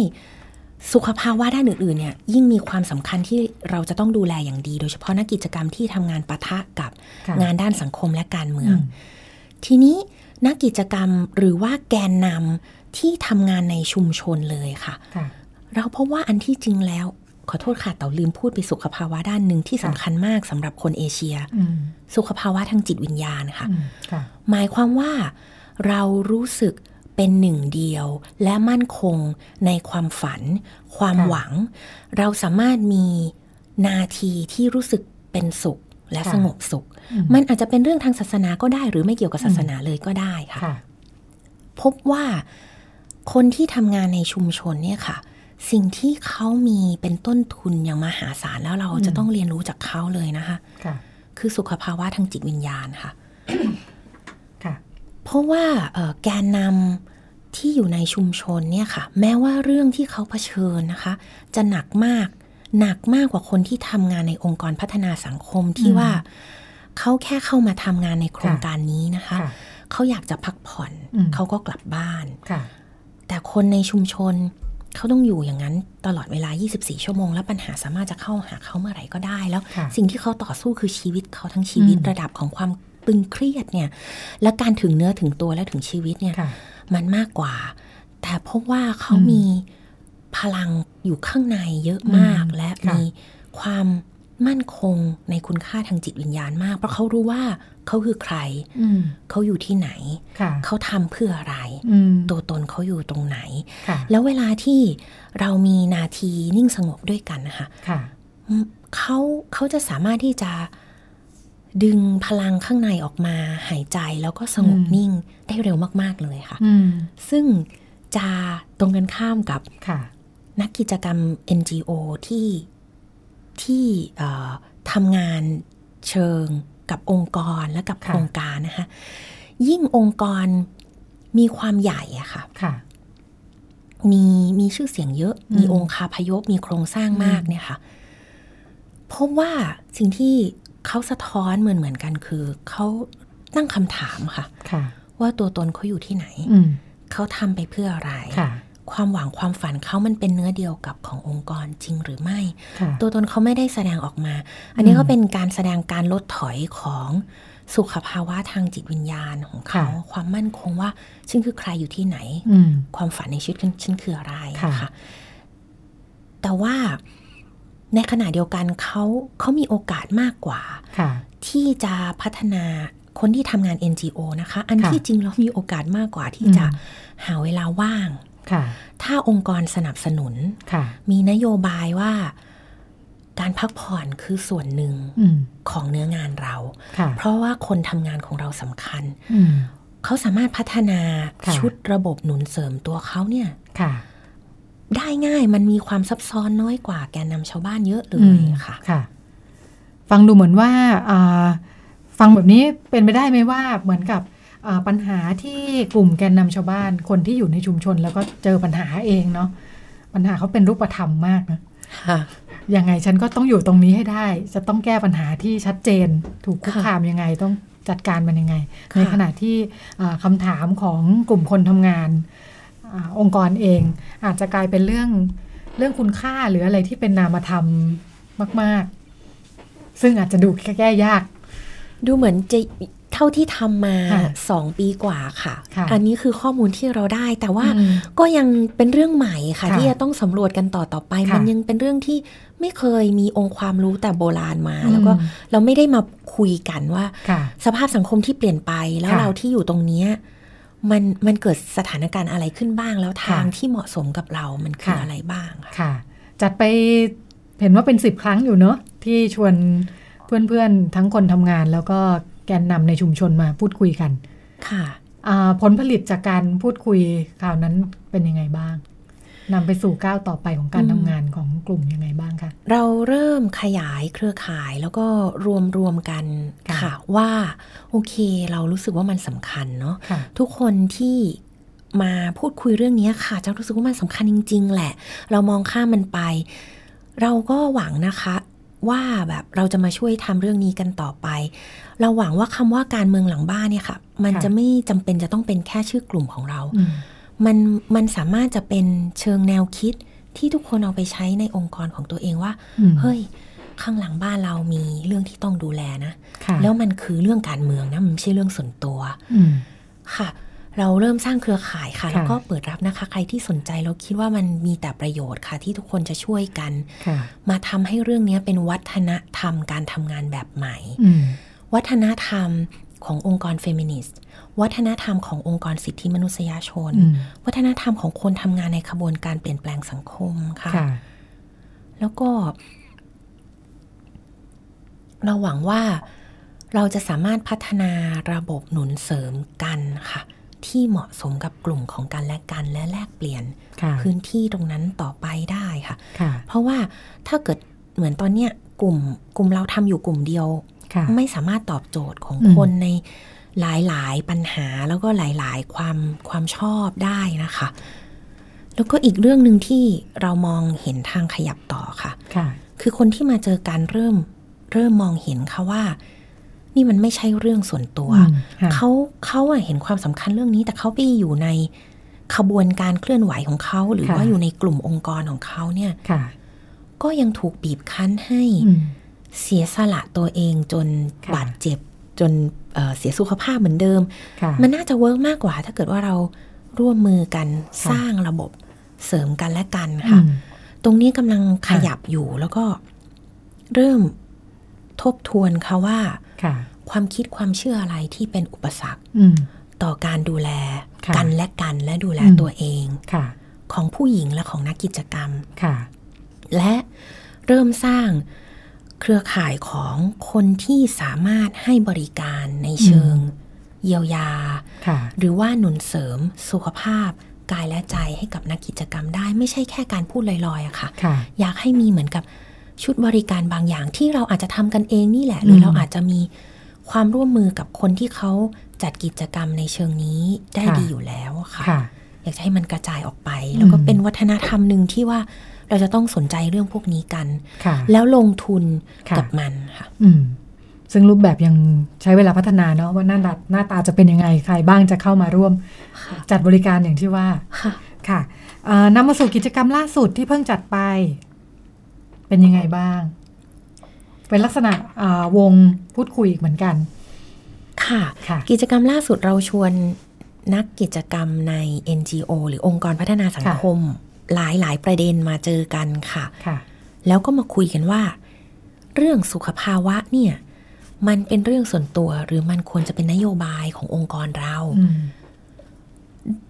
Speaker 3: สุขภาวะด้านอื่นๆเนี่ยยิ่งมีความสำคัญที่เราจะต้องดูแลอย่างดี โดยเฉพาะนักกิจกรรมที่ทำงานปะทะกับงานด้านสังคมและการเมือง ทีนี้นักกิจกรรมหรือว่าแกนนำที่ทำงานในชุมชนเลยค่ะเราพบว่าอันที่จริงแล้ว ขอโทษค่ะเต่าลืมพูดไปสุขภาวะด้านหนึ่งที่สำคัญมากสำหรับคนเอเชีย สุขภาวะทางจิตวิญญาณค่ะ หมายความว่าเรารู้สึก เป็นหนึ่งเดียวและมั่นคงในความฝัน ความหวัง เราสามารถมีนาทีที่รู้สึกเป็นสุขและสงบสุข มันอาจจะเป็นเรื่องทางศาสนาก็ได้ หรือไม่เกี่ยวกับศาสนาเลยก็ได้ค่ะ พบว่าคนที่ทำงานในชุมชนเนี่ยค่ะ สิ่งที่เขามีเป็นต้นทุนอย่างมหาศาลแล้วเราจะต้องเรียนรู้จากเขาเลยนะคะคือสุขภาวะทางจิตวิญญาณค่ะ เพราะว่าแกนนำ ที่อยู่ในชุมชนเนี่ยค่ะ แม้ว่าเรื่องที่เขาเผชิญนะคะ จะหนักมาก หนักมากกว่าคนที่ทำงานในองค์กรพัฒนาสังคมที่ว่าเขาแค่เข้ามาทำงานในโครงการนี้นะคะ เขาอยากจะพักผ่อนเขาก็กลับบ้านแต่คนในชุมชนเขาต้องอยู่อย่างนั้นตลอดเวลา 24 ชั่วโมง แล้วปัญหาสามารถจะเข้าหาเขาเมื่อไหร่ก็ได้ แล้วสิ่งที่เขาต่อสู้คือชีวิตเขาทั้งชีวิตระดับของความตึงเครียดเนี่ย และการถึงเนื้อถึงตัวและถึงชีวิตเนี่ย มันมากกว่า แต่พบว่าเขามีพลังอยู่ข้างในเยอะมาก และมีความมั่นคงในคุณค่าทางจิตวิญญาณมาก เพราะเขารู้ว่าเขาคือใครเขาอยู่ที่ไหน เขาทำเพื่ออะไร ตัวตนเขาอยู่ตรงไหน แล้วเวลาที่เรามีนาทีนิ่งสงบด้วยกันนะคะเขาเขาจะสามารถที่จะ ดึงพลังข้างในออกมาหายใจแล้วก็สงบนิ่งได้เร็วมาก ๆ เลยค่ะ ซึ่งจะตรงกันข้ามกับนักกิจกรรม NGO ที่ที่ทำงานเชิงกับองค์กรและกับโครงการนะคะ ยิ่งองค์กรมีความใหญ่อะค่ะ
Speaker 2: คะ
Speaker 3: มีมีชื่อเสียงเยอะ มีองค์คาพยพมีโครงสร้างมากเนี่ยค่ะพบว่าสิ่งที่ เขาสะท้อนเหมือนเหมือนกันคือ เขาตั้งคำถามค่ะ
Speaker 2: ค่ะ
Speaker 3: ว่าตัวตนเขาอยู่ที่ไหน เขาทำไปเพื่ออะไรความหวังความฝันเขามันเป็นเนื้อเดียวกับขององค์กรจริงหรือไม่ ตัวตนเขาไม่ได้แสดงออกมา อันนี้ก็เป็นการแสดงการลดถอยของสุขภาวะทางจิตวิญญาณของเขา ความมั่นคงว่าฉันคือใครอยู่ที่ไหน ความฝันในชีวิตฉันคืออะไรค่ะ แต่ว่า ในขณะเดียวกันเขาเขามีโอกาสมากกว่า ที่จะพัฒนาคนที่ทำงาน NGO นะคะ อันที่จริงเรามีโอกาสมากกว่าที่จะหาเวลาว่าง ถ้าองค์กรสนับสนุน มีนโยบายว่าการพักผ่อนคือส่วนหนึ่งของเนื้องานเรา เพราะว่าคนทำงานของเราสำคัญ เขาสามารถพัฒนาชุดระบบหนุนเสริมตัวเขาเนี่ย ได้ง่ายมันมีความซับซ้อนน้อยกว่าแกนนำชาวบ้านเยอะเลยค่ะ
Speaker 2: ค่ะ ฟังดูเหมือนว่าฟังแบบนี้เป็นไปได้ไหมว่าเหมือนกับปัญหาที่กลุ่มแกนนำชาวบ้านคนที่อยู่ในชุมชน แล้วก็เจอปัญหาเองเนาะปัญหาเขาเป็นรูปธรรมมากนะยังไงฉันก็ต้องอยู่ตรงนี้ให้ได้ จะต้องแก้ปัญหาที่ชัดเจน ถูกคุกคามยังไงต้องจัดการมันยังไง ในขณะที่คำถามของกลุ่มคนทำงาน อองค์กรเอง อาจจะกลายเป็นเรื่องเรื่องคุณค่าหรืออะไรที่เป็นนามธรรมมาก ๆ ซึ่งอาจจะดูแก้ยาก
Speaker 3: ดูเหมือนจะเท่าที่ทำมาสองปีกว่าค่ะอันนี้คือข้อมูลที่เราได้ แต่ว่าก็ยังเป็นเรื่องใหม่ค่ะ ที่จะต้องสำรวจกันต่อต่อไป มันยังเป็นเรื่องที่ไม่เคยมีองค์ความรู้แต่โบราณมา แล้วก็เราไม่ได้มาคุยกันว่า สภาพสังคมที่เปลี่ยนไปแล้วเราที่อยู่ตรงนี้ มันมันเกิดสถานการณ์อะไรขึ้นบ้างแล้วทางที่เหมาะสมกับเรามันคืออะไรบ้าง
Speaker 2: ค่ะ จัดไปเห็นว่าเป็นสิบครั้งอยู่เนอะที่ชวนเพื่อนๆ ทั้งคนทำงานแล้วก็แกนนำในชุมชนมาพูดคุยกัน
Speaker 3: ค่ะ
Speaker 2: ผลผลิตจากการพูดคุยคราวนั้นเป็นยังไงบ้าง นำไปสู่ก้าวต่อไปของการทำงานของกลุ่มยังไงบ้างคะ
Speaker 3: เราเริ่มขยายเครือข่ายแล้วก็รวมรวมกันค่ะว่าโอเคเรารู้สึกว่ามันสำคัญเนาะะทุกคนที่มาพูดคุยเรื่องนี้ค่ะจะรู้สึกว่ามันสำคัญจริง ๆ แหละ เรามองข้ามมันไป เราก็หวังนะคะว่าแบบเราจะมาช่วยทำเรื่องนี้กันต่อไป เราหวังว่าคำว่าการเมืองหลังบ้านเนี่ยค่ะ มันจะไม่จำเป็นจะต้องเป็นแค่ชื่อกลุ่มของเรา มันมันสามารถจะเป็นเชิงแนวคิดที่ทุกคนเอาไปใช้ในองค์กรของตัวเองว่า เฮ้ย ข้างหลังบ้านเรามีเรื่องที่ต้องดูแลนะแล้วมันคือเรื่องการเมืองนะ มันไม่ใช่เรื่องส่วนตัวค่ะ เราเริ่มสร้างเครือข่ายค่ะแล้วก็เปิดรับนะคะ ใครที่สนใจเราคิดว่ามันมีแต่ประโยชน์ค่ะ ที่ทุกคนจะช่วยกัน มาทำให้เรื่องนี้เป็นวัฒนธรรมการทำงานแบบใหม่ วัฒนธรรม ขององค์กรเฟมินิสต์ วัฒนธรรมขององค์กรสิทธิมนุษยชน วัฒนธรรมของคนทำงานในขบวนการเปลี่ยนแปลงสังคมค่ะแล้วก็ เราหวังว่าเราจะสามารถพัฒนาระบบหนุนเสริมกันค่ะ ที่เหมาะสมกับกลุ่มของกันและกันและแลกเปลี่ยน พื้นที่ตรงนั้นต่อไปได้ค่ะเพราะว่าถ้าเกิดเหมือนตอนเนี้ยกลุ่มกลุ่มเราทำอยู่กลุ่มเดียว ไม่สามารถตอบโจทย์ของคนในหลายๆ ปัญหาแล้วก็หลาย ๆ ความความชอบได้นะคะ แล้วก็อีกเรื่องหนึ่งที่เรามองเห็นทางขยับต่อค่ะคือคนที่มาเจอการเริ่มเริ่มมองเห็นค่ะว่า นี่มันไม่ใช่เรื่องส่วนตัวเขาเขาเห็นความสำคัญเรื่องนี้ แต่เขาไปอยู่ในขบวนการเคลื่อนไหวของเขา หรือว่าอยู่ในกลุ่มองค์กรของเขาเนี่ยก็ยังถูกบีบคั้นให้ เสียสละตัวเองจนบาดเจ็บจนเสียสุขภาพเหมือนเดิม มันน่าจะ work มากกว่า ถ้าเกิดว่าเราร่วมมือกันสร้างระบบเสริมกันและกันค่ะ ตรงนี้กำลังขยับอยู่แล้วก็เริ่มทบทวนค่ะว่าความคิดความเชื่ออะไรที่เป็นอุปสรรคต่อการดูแลกันและกันและดูแลตัวเองของผู้หญิงและของนักกิจกรรมและเริ่มสร้าง เครือข่ายของคนที่สามารถให้บริการในเชิง เยียวยา หรือว่าหนุนเสริมสุขภาพกายและใจให้กับนักกิจกรรมได้ไม่ใช่แค่การพูดลอยๆอะค่ะอยากให้มีเหมือนกับชุดบริการบางอย่างที่เราอาจจะทำกันเองนี่แหละ หรือเราอาจจะมีความร่วมมือกับคนที่เขาจัดกิจกรรมในเชิงนี้ได้ดีอยู่แล้วค่ะอยากให้มันกระจายออกไป แล้วก็เป็นวัฒนธรรมหนึ่งที่ว่า เราจะต้องสนใจเรื่องพวกนี้กัน แล้วลงทุนกับมันค่ะ
Speaker 2: ซึ่งรูปแบบยังใช้เวลาพัฒนาเนาะว่าหน้าตาหน้าตาจะเป็นยังไงใครบ้างจะเข้ามาร่วมจัดบริการอย่างที่ว่าค่ะนำมาสู่กิจกรรมล่าสุดที่เพิ่งจัดไป เป็นยังไงบ้าง เป็นลักษณะวงพูดคุยอีกเหมือนกัน
Speaker 3: ค่ะคะกิจกรรมล่าสุดเราชวนนักกิจกรรมใน NGO หรือองค์กรพัฒนาสังคม หลายหลายประเด็นมาเจอกันค่ะ
Speaker 2: ค่ะ
Speaker 3: แล้วก็มาคุยกันว่า เรื่องสุขภาวะเนี่ย มันเป็นเรื่องส่วนตัวหรือมันควรจะเป็นนโยบายขององค์กรเรา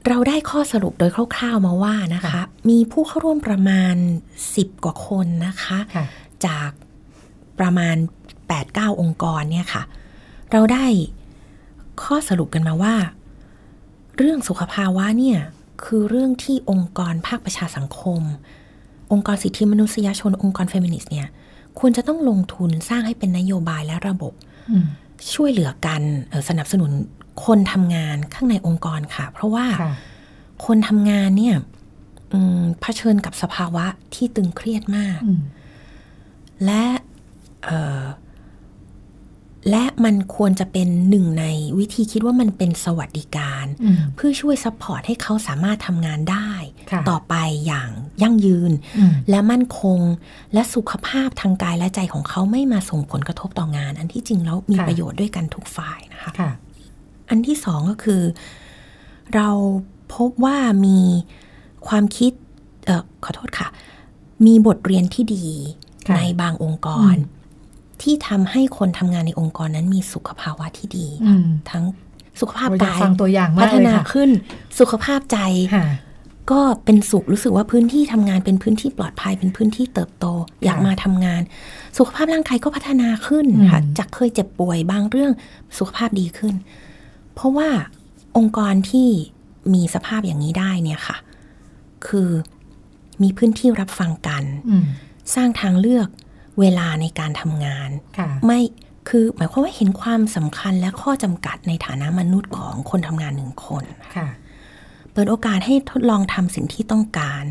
Speaker 3: เราได้ข้อสรุปโดยคร่าวๆมาว่านะคะ มีผู้เข้าร่วมประมาณสิบกว่าคนนะคะคะ จากประมาณ 8-9 องค์กรเนี่ยค่ะ เราได้ข้อสรุปกันมาว่า เรื่องสุขภาวะเนี่ย คือเรื่องที่องค์กรภาคประชาสังคม องค์กรสิทธิมนุษยชน องค์กรเฟมินิสต์เนี่ยควรจะต้องลงทุนสร้างให้เป็นนโยบายและระบบช่วยเหลือกันสนับสนุนคนทำงานข้างในองค์กรค่ะ เพราะว่าคนทำงานเนี่ยเผชิญกับสภาวะที่ตึงเครียดมาก และ และมันควรจะเป็นหนึ่งในวิธีคิดว่ามันเป็นสวัสดิการ เพื่อช่วย support ให้เขาสามารถทำงานได้ ต่อไปอย่างยั่งยืน และมั่นคง และสุขภาพทางกายและใจของเขาไม่มาส่งผลกระทบต่องาน อันที่จริงแล้วมีประโยชน์ด้วยกันทุกฝ่ายนะคะคะอันที่สองก็คือ เราพบว่ามีความคิดเออขอโทษค่ะ มีบทเรียนที่ดีในบางองค์กร ที่ทำให้คนทำงานในองค์กรนั้นมีสุขภาวะที่ดี ทั้งสุขภาพกาย
Speaker 2: ฟังตัวอย่าง
Speaker 3: พัฒนาขึ้น สุขภาพใจก็เป็นสุขรู้สึกว่าพื้นที่ทำงานเป็นพื้นที่ปลอดภัยเป็นพื้นที่เติบโต อยากมาทำงาน สุขภาพร่างกายก็พัฒนาขึ้นค่ะจากเคยเจ็บป่วยบางเรื่องสุขภาพดีขึ้น เพราะว่าองค์กรที่มีสภาพอย่างนี้ได้เนี่ยค่ะ คือมีพื้นที่รับฟังกัน สร้างทางเลือก เวลาในการทำงาน ไม่คือหมายความว่าเห็นความสำคัญและข้อจำกัดในฐานะมนุษย์ของคนทำงานหนึ่งคนเปิดโอกาสให้ทดลองทำสิ่งที่ต้องการ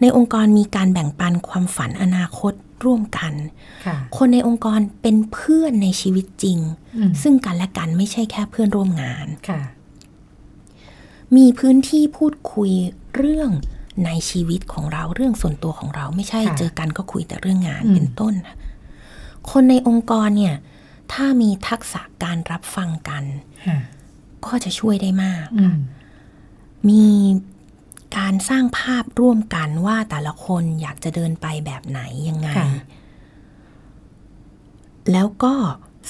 Speaker 3: ในองค์กรมีการแบ่งปันความฝันอนาคตร่วมกัน คนในองค์กรเป็นเพื่อนในชีวิตจริง ซึ่งกันและกันไม่ใช่แค่เพื่อนร่วมงาน มีพื้นที่พูดคุยเรื่อง ในชีวิตของเราเรื่องส่วนตัวของเราไม่ใช่เจอกันก็คุยแต่เรื่องงานเป็นต้น คนในองค์กรเนี่ย ถ้ามีทักษะการรับฟังกัน ก็จะช่วยได้มาก มีการสร้างภาพร่วมกันว่าแต่ละคนอยากจะเดินไปแบบไหนยังไง แล้วก็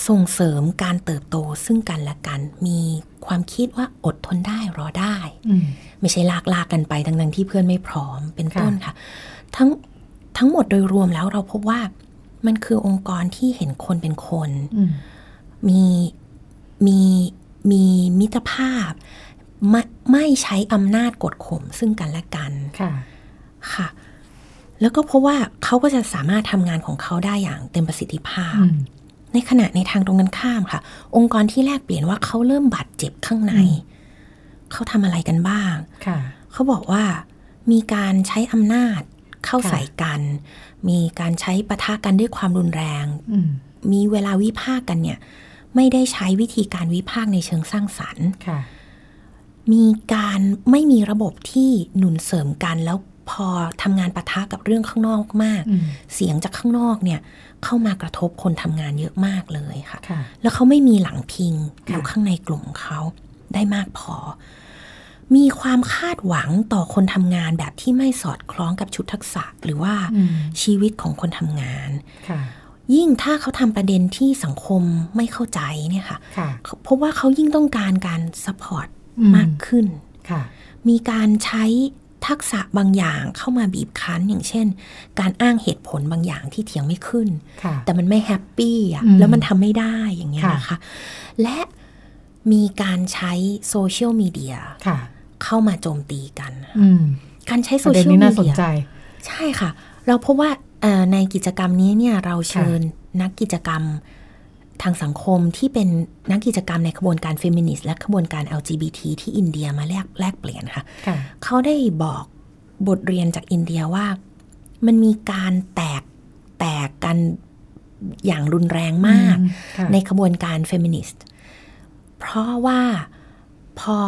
Speaker 3: ส่งเสริมการเติบโตซึ่งกันและกัน มีความคิดว่าอดทนได้รอได้ ไม่ใช่ลากลากกันไปทั้งๆที่เพื่อนไม่พร้อมเป็นต้นค่ะ ทั้งทั้งหมดโดยรวมแล้วเราพบว่ามันคือองค์กรที่เห็นคนเป็นคน มีมีมีมิตรภาพ ไม่ไม่ใช้อำนาจกดข่มซึ่งกันและกัน ค่ะ ค่ะ แล้วก็เพราะว่าเขาก็จะสามารถทำงานของเขาได้อย่างเต็มประสิทธิภาพ ในขณะในทางตรงกันข้ามค่ะ องค์กรที่แลกเปลี่ยนว่าเขาเริ่มบาดเจ็บข้างใน เขาทำอะไรกันบ้างเขาบอกว่ามีการใช้อำนาจเข้าใส่กัน มีการใช้ปะทะกันด้วยความรุนแรง มีเวลาวิพากกันเนี่ย ไม่ได้ใช้วิธีการวิพากในเชิงสร้างสรรค์มีการไม่มีระบบที่หนุนเสริมกันแล้วพอทำงานปะทะกับเรื่องข้างนอกมาก เสียงจากข้างนอกเนี่ย เข้ามากระทบคนทำงานเยอะมากเลยค่ะแล้วเขาไม่มีหลังพิงอยู่ข้างในกลุ่มของเขาได้มากพอ มีความคาดหวังต่อคนทำงานแบบที่ไม่สอดคล้องกับชุดทักษะ หรือว่าชีวิตของคนทำงานยิ่งถ้าเขาทำประเด็นที่สังคมไม่เข้าใจเนี่ยค่ะเพราะว่าเขายิ่งต้องการการ support มากขึ้น มีการใช้ทักษะบางอย่างเข้ามาบีบคั้นอย่างเช่น การอ้างเหตุผลบางอย่างที่เถียงไม่ขึ้น แต่มันไม่ happy อะแล้วมันทำไม่ได้อย่างเงี้ยนะคะ และมีการใช้โซเชียลมีเดีย เข้ามาโจมตีกันการใช้โซเชียลมีเดียใช่ค่ะ เราพบว่าในกิจกรรมนี้เนี่ยเราเชิญนักกิจกรรมทางสังคมที่เป็นนักกิจกรรมในขบวนการเฟมินิสต์และขบวนการ LGBT ที่อินเดียมาแลกแลกเปลี่ยนค่ะ เขาได้บอกบทเรียนจากอินเดียว่า มันมีการแตกแตกกันอย่างรุนแรงมาก ในขบวนการเฟมินิสต์ เพราะว่าพอ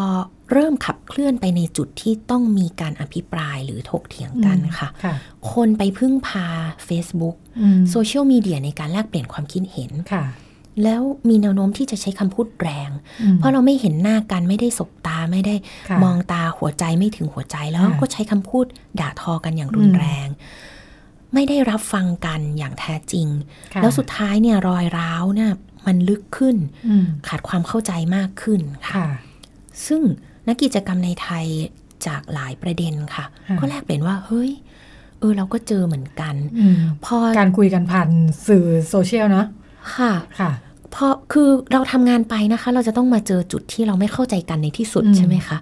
Speaker 3: เริ่มขับเคลื่อนไปในจุดที่ต้องมีการอภิปรายหรือถกเถียงกันค่ะคนไปพึ่งพา Facebook โซเชียลมีเดียในการแลกเปลี่ยนความคิดเห็นแล้วมีแนวโน้มที่จะใช้คำพูดแรง เพราะเราไม่เห็นหน้ากันไม่ได้สบตาไม่ได้มองตาหัวใจไม่ถึงหัวใจแล้วก็ใช้คำพูดด่าทอกันอย่างรุนแรง ไม่ได้รับฟังกันอย่างแท้จริง แล้วสุดท้ายเนี่ยรอยร้าวเนี่ยมันลึกขึ้น ขาดความเข้าใจมากขึ้นค่ะ ซึ่ง นักกิจกรรมในไทยจากหลายประเด็นค่ะ ก็แลกเปลี่ยนว่า เฮ้ย เออ เราก็เจอเหมือนกัน
Speaker 2: พอการคุยกันผ่านสื่อโซเชียลเนาะ
Speaker 3: ค่ะค่ะพอคือเราทำงานไปนะคะ เราจะต้องมาเจอจุดที่เราไม่เข้าใจกันในที่สุดใช่ไหมคะ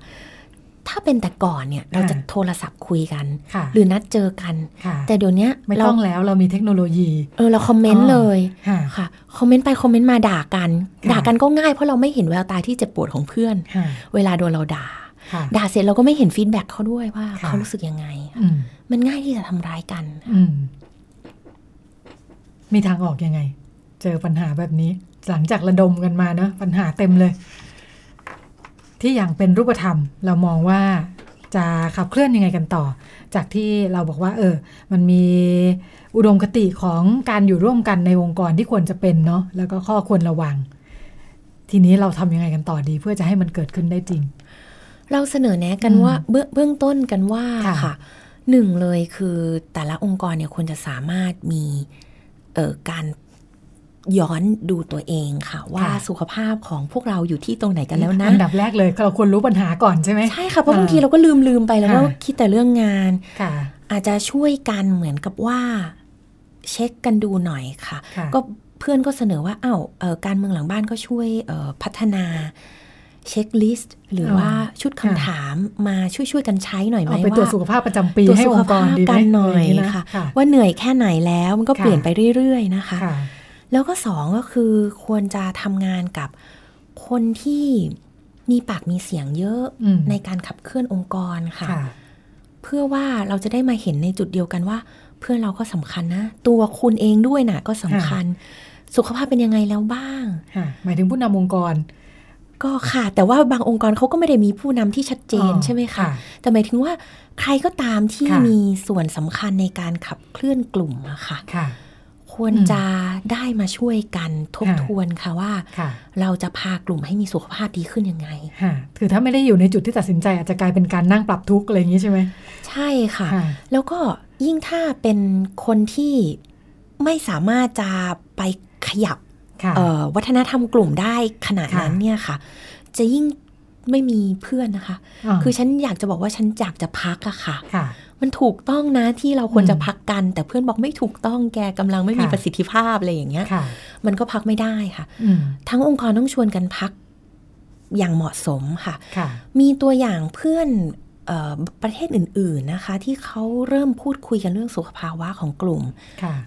Speaker 3: ถ้าเป็นแต่ก่อนเนี่ยเราจะโทรศัพท์คุยกัน หรือนัดเจอกัน แต่เดี๋ยวนี้
Speaker 2: ไม่ต้องแล้วเรามีเทคโนโลยี
Speaker 3: เออเรา comment เลยค่ะ comment ไป comment มาด่ากัน ด่ากันก็ง่ายเพราะเราไม่เห็นแววตาที่เจ็บปวดของเพื่อน เวลาโดนเราด่า ด่าเสร็จเราก็ไม่เห็น feedback เขาด้วยว่าเขารู้สึกยังไง มันง่ายที่จะทำร้ายกัน
Speaker 2: มีทางออกยังไง เจอปัญหาแบบนี้หลังจากระดมกันมาเนาะปัญหาเต็มเลย ที่อย่างเป็นรูปธรรม เรามองว่าจะขับเคลื่อนยังไงกันต่อ จากที่เราบอกว่า เออ มันมีอุดมคติของการอยู่ร่วมกันในองค์กรที่ควรจะเป็นเนาะแล้วก็ข้อควรระวัง ทีนี้เราทำยังไงกันต่อดี เพื่อจะให้มันเกิดขึ้นได้จริง
Speaker 3: เราเสนอแนะกันว่าเบื้องต้นกันว่าค่ะหนึ่งเลยคือแต่ละองค์กรเนี่ยควรจะสามารถมีเออการ ย้อนดูตัวเองค่ะ ว่าสุขภาพของพวกเราอยู่ที่ตรงไหนกันแล้วนะ
Speaker 2: อันดับแรกเลยเราควรรู้ปัญหาก่อนใช่ไหม
Speaker 3: ใช่ค่ะ เพราะบางทีเราก็ลืมลืมไปแล้วก็คิดแต่เรื่องงานอาจจะช่วยกันเหมือนกับว่า เช็คกันดูหน่อยค่ะ ก็เพื่อนก็เสนอว่าอ้าวการเมืองหลังบ้านก็ช่วยพัฒนาเช็คลิสต์หรือว่าชุดคำถามมาช่วยช่วยกันใช้หน่อยไหมว่า
Speaker 2: ไปตรวจสุขภาพประจำปีให้องค์กรดีไหม
Speaker 3: กันหน่อยค่ะ ว่าเหนื่อยแค่ไหนแล้วมันก็เปลี่ยนไปเรื่อย ๆ นะคะ แล้วก็สองก็คือควรจะทำงานกับคนที่มีปากมีเสียงเยอะในการขับเคลื่อนองค์กรค่ะเพื่อว่าเราจะได้มาเห็นในจุดเดียวกันว่า เพื่อนเราก็สำคัญนะ ตัวคุณเองด้วยนะ่ะก็สำคัญ สุขภาพเป็นยังไงแล้วบ้าง
Speaker 2: หมายถึงผู้นำองค์กร
Speaker 3: ก็ค่ะ แต่ว่าบางองค์กรเขาก็ไม่ได้มีผู้นำที่ชัดเจนใช่ไหมคะแต่หมายถึงว่าใครก็ตามที่มีส่วนสำคัญในการขับเคลื่อนกลุ่มอะค่ะค วรจะได้มาช่วยกันทบทวนค่ะว่า เราจะพากลุ่มให้มีสุขภาพดีขึ้นยังไง
Speaker 2: คือถ้าไม่ได้อยู่ในจุดที่ตัดสินใจ อาจจะกลายเป็นการนั่งปรับทุกข์อะไรอย่างนี้ใช่ไหม
Speaker 3: ใช่ค่ะ แล้วก็ยิ่งถ้าเป็นคนที่ไม่สามารถจะไปขยับวัฒนธรรมกลุ่มได้ขนาดนั้นเนี่ยค่ะ จะยิ่ง ไม่มีเพื่อนนะคะ คือฉันอยากจะบอกว่าฉันอยากจะพักอะค่ะมันถูกต้องนะที่เราควรจะพักกัน แต่เพื่อนบอกไม่ถูกต้องแกกำลังไม่มีประสิทธิภาพอะไรอย่างเงี้ยมันก็พักไม่ได้ค่ะทั้งองค์กรต้องชวนกันพักอย่างเหมาะสมค่ะมีตัวอย่างเพื่อนประเทศอื่น ๆนะคะ ที่เขาเริ่มพูดคุยกันเรื่องสุขภาวะของกลุ่ม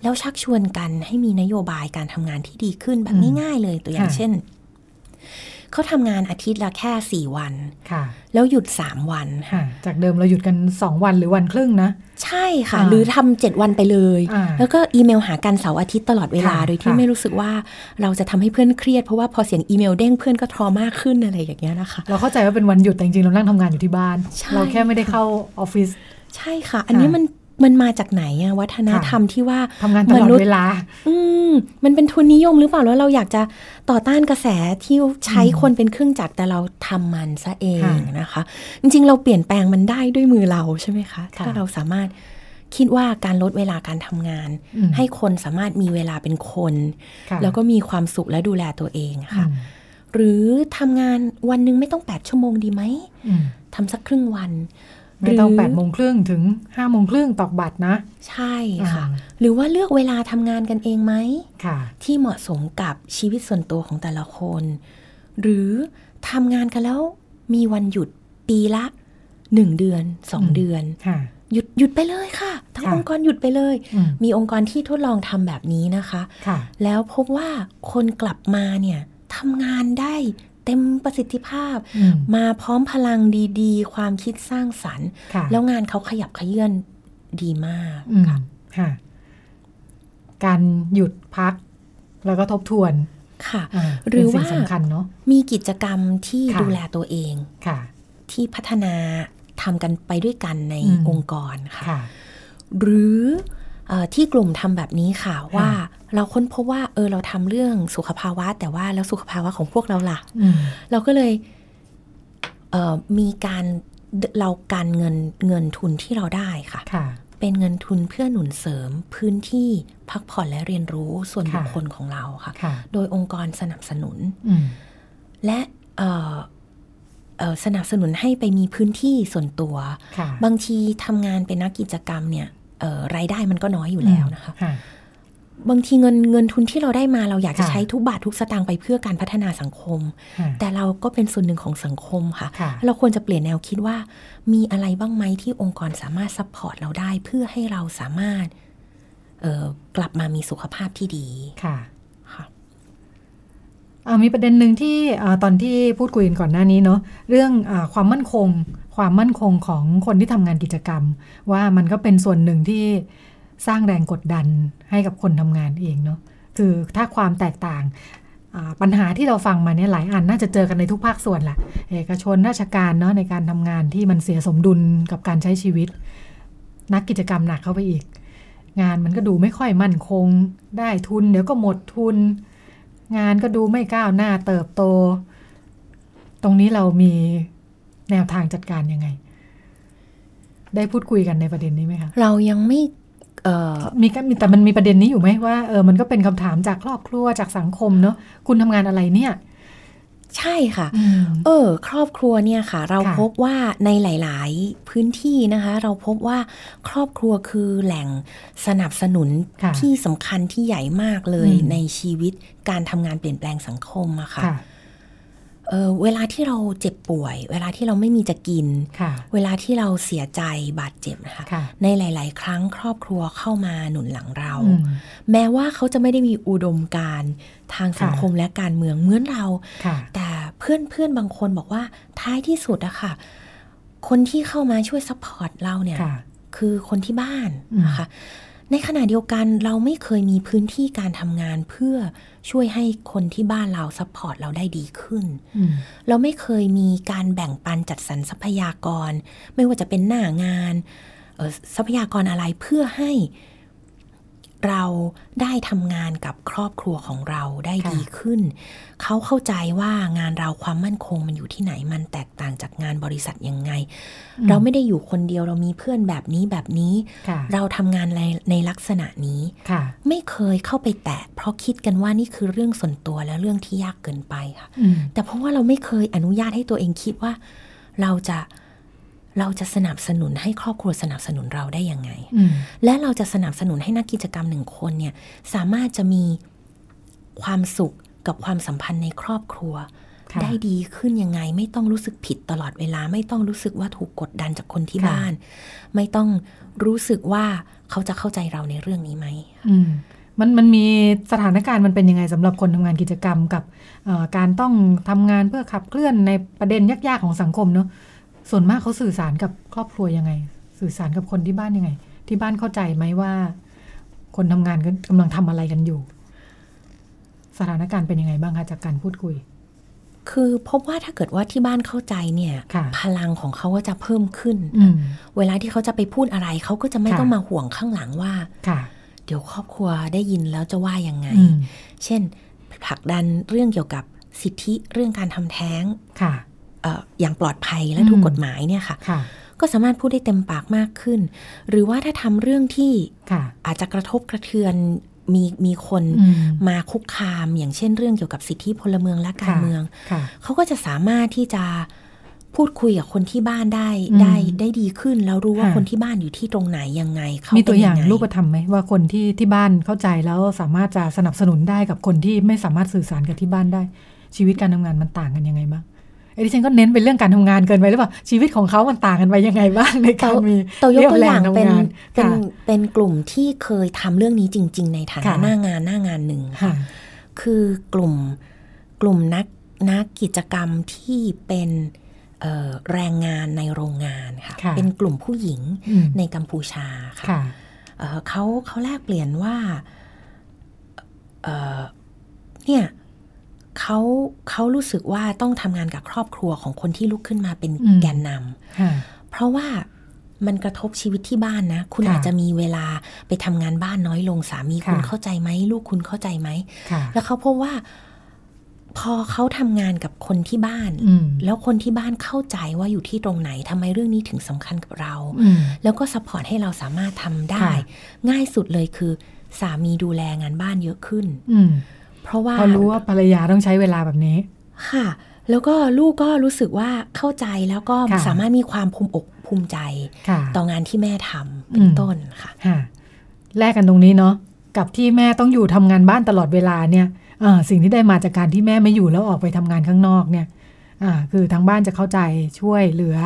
Speaker 3: แล้วชักชวนกันให้มีนโยบายการทำงานที่ดีขึ้นแบบง่าย ๆ เลยตัวอย่างเช่น เขาทำงานอาทิตย์ละแค่สี่วันค่ะ แล้วหยุดสามวัน
Speaker 2: ค่ะ จากเดิมเราหยุดกันสองวันหรือวันครึ่งนะ
Speaker 3: ใช่ค่ะ หรือทำเจ็ดวันไปเลย แล้วก็อีเมลหากันเสาร์อาทิตย์ตลอดเวลา โดยที่ไม่รู้สึกว่าเราจะทำให้เพื่อนเครียด เพราะว่าพอเสียงอีเมลเด้งเพื่อนก็ทรมากขึ้นอะไรอย่างเงี้ยนะคะ
Speaker 2: เราเข้าใจว่าเป็นวันหยุดแต่จริงๆเรานั่งทำงานอยู่ที่บ้าน เราแค่ไม่ได้เข้าออฟฟิศ
Speaker 3: ใช่ค่ะ อันนี้มัน มันมาจากไหนอะวัฒนธรรมที่ว่า
Speaker 2: ทำงานตลอดเวลา
Speaker 3: อืมมันเป็นทุนนิยมหรือเปล่าแล้วเราอยากจะต่อต้านกระแสที่ใช้คนเป็นเครื่องจักรแต่เราทำมันซะเองนะคะ จริงๆ เราเปลี่ยนแปลงมันได้ด้วยมือเราใช่ไหมคะถ้าเราสามารถคิดว่าการลดเวลาการทำงาน ให้คนสามารถมีเวลาเป็นคน แล้วก็มีความสุขและดูแลตัวเองค่ะ หรือทำงานวันหนึ่งไม่ต้องแปดชั่วโมงดีไหมทำสักครึ่งวัน
Speaker 2: ไม่ต้องแปดโมงครึ่งถึงห้าโมงครึ่งตอกบัตรนะ
Speaker 3: ใช่ค่ะ หรือว่าเลือกเวลาทำงานกันเองไหมที่เหมาะสมกับชีวิตส่วนตัวของแต่ละคน หรือทำงานกันแล้วมีวันหยุดปีละหนึ่งเดือนสองเดือนหยุดหยุดไปเลยค่ะ ทั้งองค์กรหยุดไปเลย มีองค์กรที่ทดลองทำแบบนี้นะคะแล้วพบว่าคนกลับมาเนี่ยทำงานได้ เต็มประสิทธิภาพ มาพร้อมพลังดีๆ ความคิดสร้างสรรค์ แล้วงานเขาขยับขยื่นดีมาก
Speaker 2: ค่ะ การหยุดพัก แล้วก็ทบทวน
Speaker 3: ค่ะ หรือว่า
Speaker 2: สำคัญเนาะ
Speaker 3: มีกิจกรรมที่ดูแลตัวเองค่ะ ที่พัฒนาทำกันไปด้วยกันในองค์กรค่ะ หรือที่กลุ่มทำแบบนี้ค่ะว่า เราค้นพบว่าเออเราทำเรื่องสุขภาวะ แต่ว่าแล้วสุขภาวะของพวกเราล่ะเราก็เลยเมีการเราการเงินเงินทุนที่เราได้ค่ะคะเป็นเงินทุนเพื่อหนุนเสริมพื้นที่พักผ่อนและเรียนรู้ส่วนบุคคลของเราค่ะโดยองค์กรสนับสนุน และสนับสนุนให้ไปมีพื้นที่ส่วนตัว บางทีทำงานเป็นนักกิจกรรมเนี่ยรายได้มันก็น้อยอยู่แล้วนะคะ บางทีเงินเงินทุนที่เราได้มาเราอยากจะใช้ทุกบาททุกสตางค์ไปเพื่อการพัฒนาสังคม แต่เราก็เป็นส่วนหนึ่งของสังคมค่ะ เราควรจะเปลี่ยนแนวคิดว่า มีอะไรบ้างไหมที่องค์กรสามารถ support เราได้เพื่อให้เราสามารถกลับมามีสุขภาพที่ดี
Speaker 2: ค่ะค่ะมีประเด็นหนึ่งที่ตอนที่พูดคุยกันก่อนหน้านี้เนาะเรื่องอความมั่นคง ความมั่นคงของคนที่ทำงานกิจกรรม ว่ามันก็เป็นส่วนหนึ่งที่ สร้างแรงกดดันให้กับคนทำงานเองเนาะคือถ้าความแตกต่างปัญหาที่เราฟังมาเนี่ยหลายอันน่าจะเจอกันในทุกภาคส่วนแหละเอกชนราชการเนาะในการทำงานที่มันเสียสมดุลกับการใช้ชีวิต นักกิจกรรมหนักเข้าไปอีก งานมันก็ดูไม่ค่อยมั่นคง ได้ทุน เดี๋ยวก็หมดทุน งานก็ดูไม่ก้าวหน้าเติบโต ตรงนี้เรามีแนวทางจัดการยังไง ได้พูดคุยกันในประเด็นนี้ไหมคะ
Speaker 3: เรายังไม่
Speaker 2: มีก็มีแต่มันมีประเด็นนี้อยู่ไหมว่าเออมันก็เป็นคำถามจากครอบครัวจากสังคมเนาะคุณทำงานอะไรเนี่ย
Speaker 3: ใช่ค่ะ เออ ครอบครัวเนี่ยค่ะ เราพบว่าในหลาย ๆ พื้นที่นะคะ เราพบว่าครอบครัวคือแหล่งสนับสนุนที่สำคัญที่ใหญ่มากเลยในชีวิตการทำงานเปลี่ยนแปลงสังคมอะค่ะ เเวลาที่เราเจ็บป่วย เวลาที่เราไม่มีจะกิน เวลาที่เราเสียใจบาดเจ็บนะคะคะในหลาย ๆ ครั้งครอบครัวเข้ามาหนุนหลังเรา แม้ว่าเขาจะไม่ได้มีอุดมการณ์ทางสังคมและการเมืองเหมือนเรา แต่เพื่อนเพื่อนบางคนบอกว่าท้ายที่สุดอะค่ะ คนที่เข้ามาช่วย support เราเนี่ยคือคนที่บ้านนะคะในขณะเดียวกันเราไม่เคยมีพื้นที่การทำงานเพื่อ ช่วยให้คนที่บ้านเรา support เราได้ดีขึ้น เราไม่เคยมีการแบ่งปันจัดสรรทรัพยากร ไม่ว่าจะเป็นหน้างานทรัพยากรอะไรเพื่อให้ เราได้ทำงานกับครอบครัวของเราได้ดีขึ้น เขาเข้าใจว่างานเราความมั่นคงมันอยู่ที่ไหนมันแตกต่างจากงานบริษัทยังไง เราไม่ได้อยู่คนเดียวเรามีเพื่อนแบบนี้แบบนี้ เราทำงานในในลักษณะนี้ ไม่เคยเข้าไปแตะเพราะคิดกันว่านี่คือเรื่องส่วนตัวและเรื่องที่ยากเกินไปค่ะ แต่เพราะว่าเราไม่เคยอนุญาตให้ตัวเองคิดว่า เราจะ เราจะสนับสนุนให้ครอบครัวสนับสนุนเราได้ยังไง และเราจะสนับสนุนให้นักกิจกรรมหนึ่งคนเนี่ยสามารถจะมีความสุขกับความสัมพันธ์ในครอบครัว ได้ดีขึ้นยังไง ไม่ต้องรู้สึกผิดตลอดเวลา ไม่ต้องรู้สึกว่าถูกกดดันจากคนที่บ้าน ไม่ต้องรู้สึกว่าเขาจะเข้าใจเราในเรื่องนี้ไหม
Speaker 2: มันมันมีสถานการณ์มันเป็นยังไงสำหรับคนทำงานกิจกรรมกับการต้องทำงานเพื่อขับเคลื่อนในประเด็นยากๆของสังคมเนาะ ส่วนมากเขาสื่อสารกับครอบครัวยังไง สื่อสารกับคนที่บ้านยังไง ที่บ้านเข้าใจไหมว่า คนทำงานกำลังทำอะไรกันอยู่ สถานการณ์เป็นยังไงบ้างคะจากการพูดคุย
Speaker 3: คือพบว่าถ้าเกิดว่าที่บ้านเข้าใจเนี่ย พลังของเขาก็จะเพิ่มขึ้น เวลาที่เขาจะไปพูดอะไรเขาก็จะไม่ต้องมาห่วงข้างหลังว่าเดี๋ยวครอบครัวได้ยินแล้วจะว่ายังไง เช่นผลักดันเรื่องเกี่ยวกับสิทธิเรื่องการทำแท้ง อย่างปลอดภัยและถูกกฎหมายเนี่ยค่ะก็สามารถพูดได้เต็มปากมากขึ้น หรือว่าถ้าทำเรื่องที่อาจจะกระทบกระเทือนมีมีคนมาคุกคามอย่างเช่นเรื่องเกี่ยวกับสิทธิพลเมืองและการเมือง เขาก็จะสามารถที่จะพูดคุยกับคนที่บ้านได้ได้ได้ดีขึ้น แล้วรู้ว่าคนที่บ้านอยู่ที่ตรงไหนยังไง
Speaker 2: เขามีตัวอย่างรูปธรรมไหมว่าคนที่ที่บ้านเข้าใจแล้วสามารถจะสนับสนุนได้กับคนที่ไม่สามารถสื่อสารกับที่บ้านได้ ชีวิตการทำงานมันต่างกันยังไงบ้างเอ ดิฉันก็เน้นเป็นเรื่องการทำงานเกินไปหรือเปล่าชีวิตของเขามันต่างกันไปยังไงบ้างในการมี
Speaker 3: ตัวยกตัวอย่างเป็นเป็นเป็นกลุ่มที่เคยทำเรื่องนี้จริง ๆ ในฐานะหน้างานหน้างานหนึ่งค่ะ คือกลุ่มกลุ่มนักนักกิจกรรมที่เป็นแรงงานในโรงงานค่ะ เป็นกลุ่มผู้หญิงในกัมพูชาค่ะเขาเขาแลกเปลี่ยนว่าเนี่ย เขาเขารู้สึกว่าต้องทำงานกับครอบครัวของคนที่ลุกขึ้นมาเป็นแกนนำเพราะว่ามันกระทบชีวิตที่บ้านนะ คุณอาจจะมีเวลาไปทำงานบ้านน้อยลงสามีคุณเข้าใจไหมลูกคุณเข้าใจไหมแล้วเขาพบว่า พอเขาทำงานกับคนที่บ้าน แล้วคนที่บ้านเข้าใจว่าอยู่ที่ตรงไหนทำไมเรื่องนี้ถึงสำคัญกับเรา แล้วก็ support ให้เราสามารถทำได้ ง่ายสุดเลยคือ สามีดูแลงานบ้านเยอะขึ้น เพราะว่า
Speaker 2: พอรู้ว่าภรรยาต้องใช้เวลาแบบนี้
Speaker 3: ค่ะ แล้วก็ลูกก็รู้สึกว่าเข้าใจแล้วก็สามารถมีความภูมิอกภูมิใจต่องานที่แม่ทำเป็นต้นค่ะ
Speaker 2: แลกกันตรงนี้เนาะกับที่แม่ต้องอยู่ทำงานบ้านตลอดเวลาเนี่ยสิ่งที่ได้มาจากการที่แม่ไม่อยู่แล้วออกไปทำงานข้างนอกเนี่ยคือทางบ้านจะเข้าใจช่วยเหลือ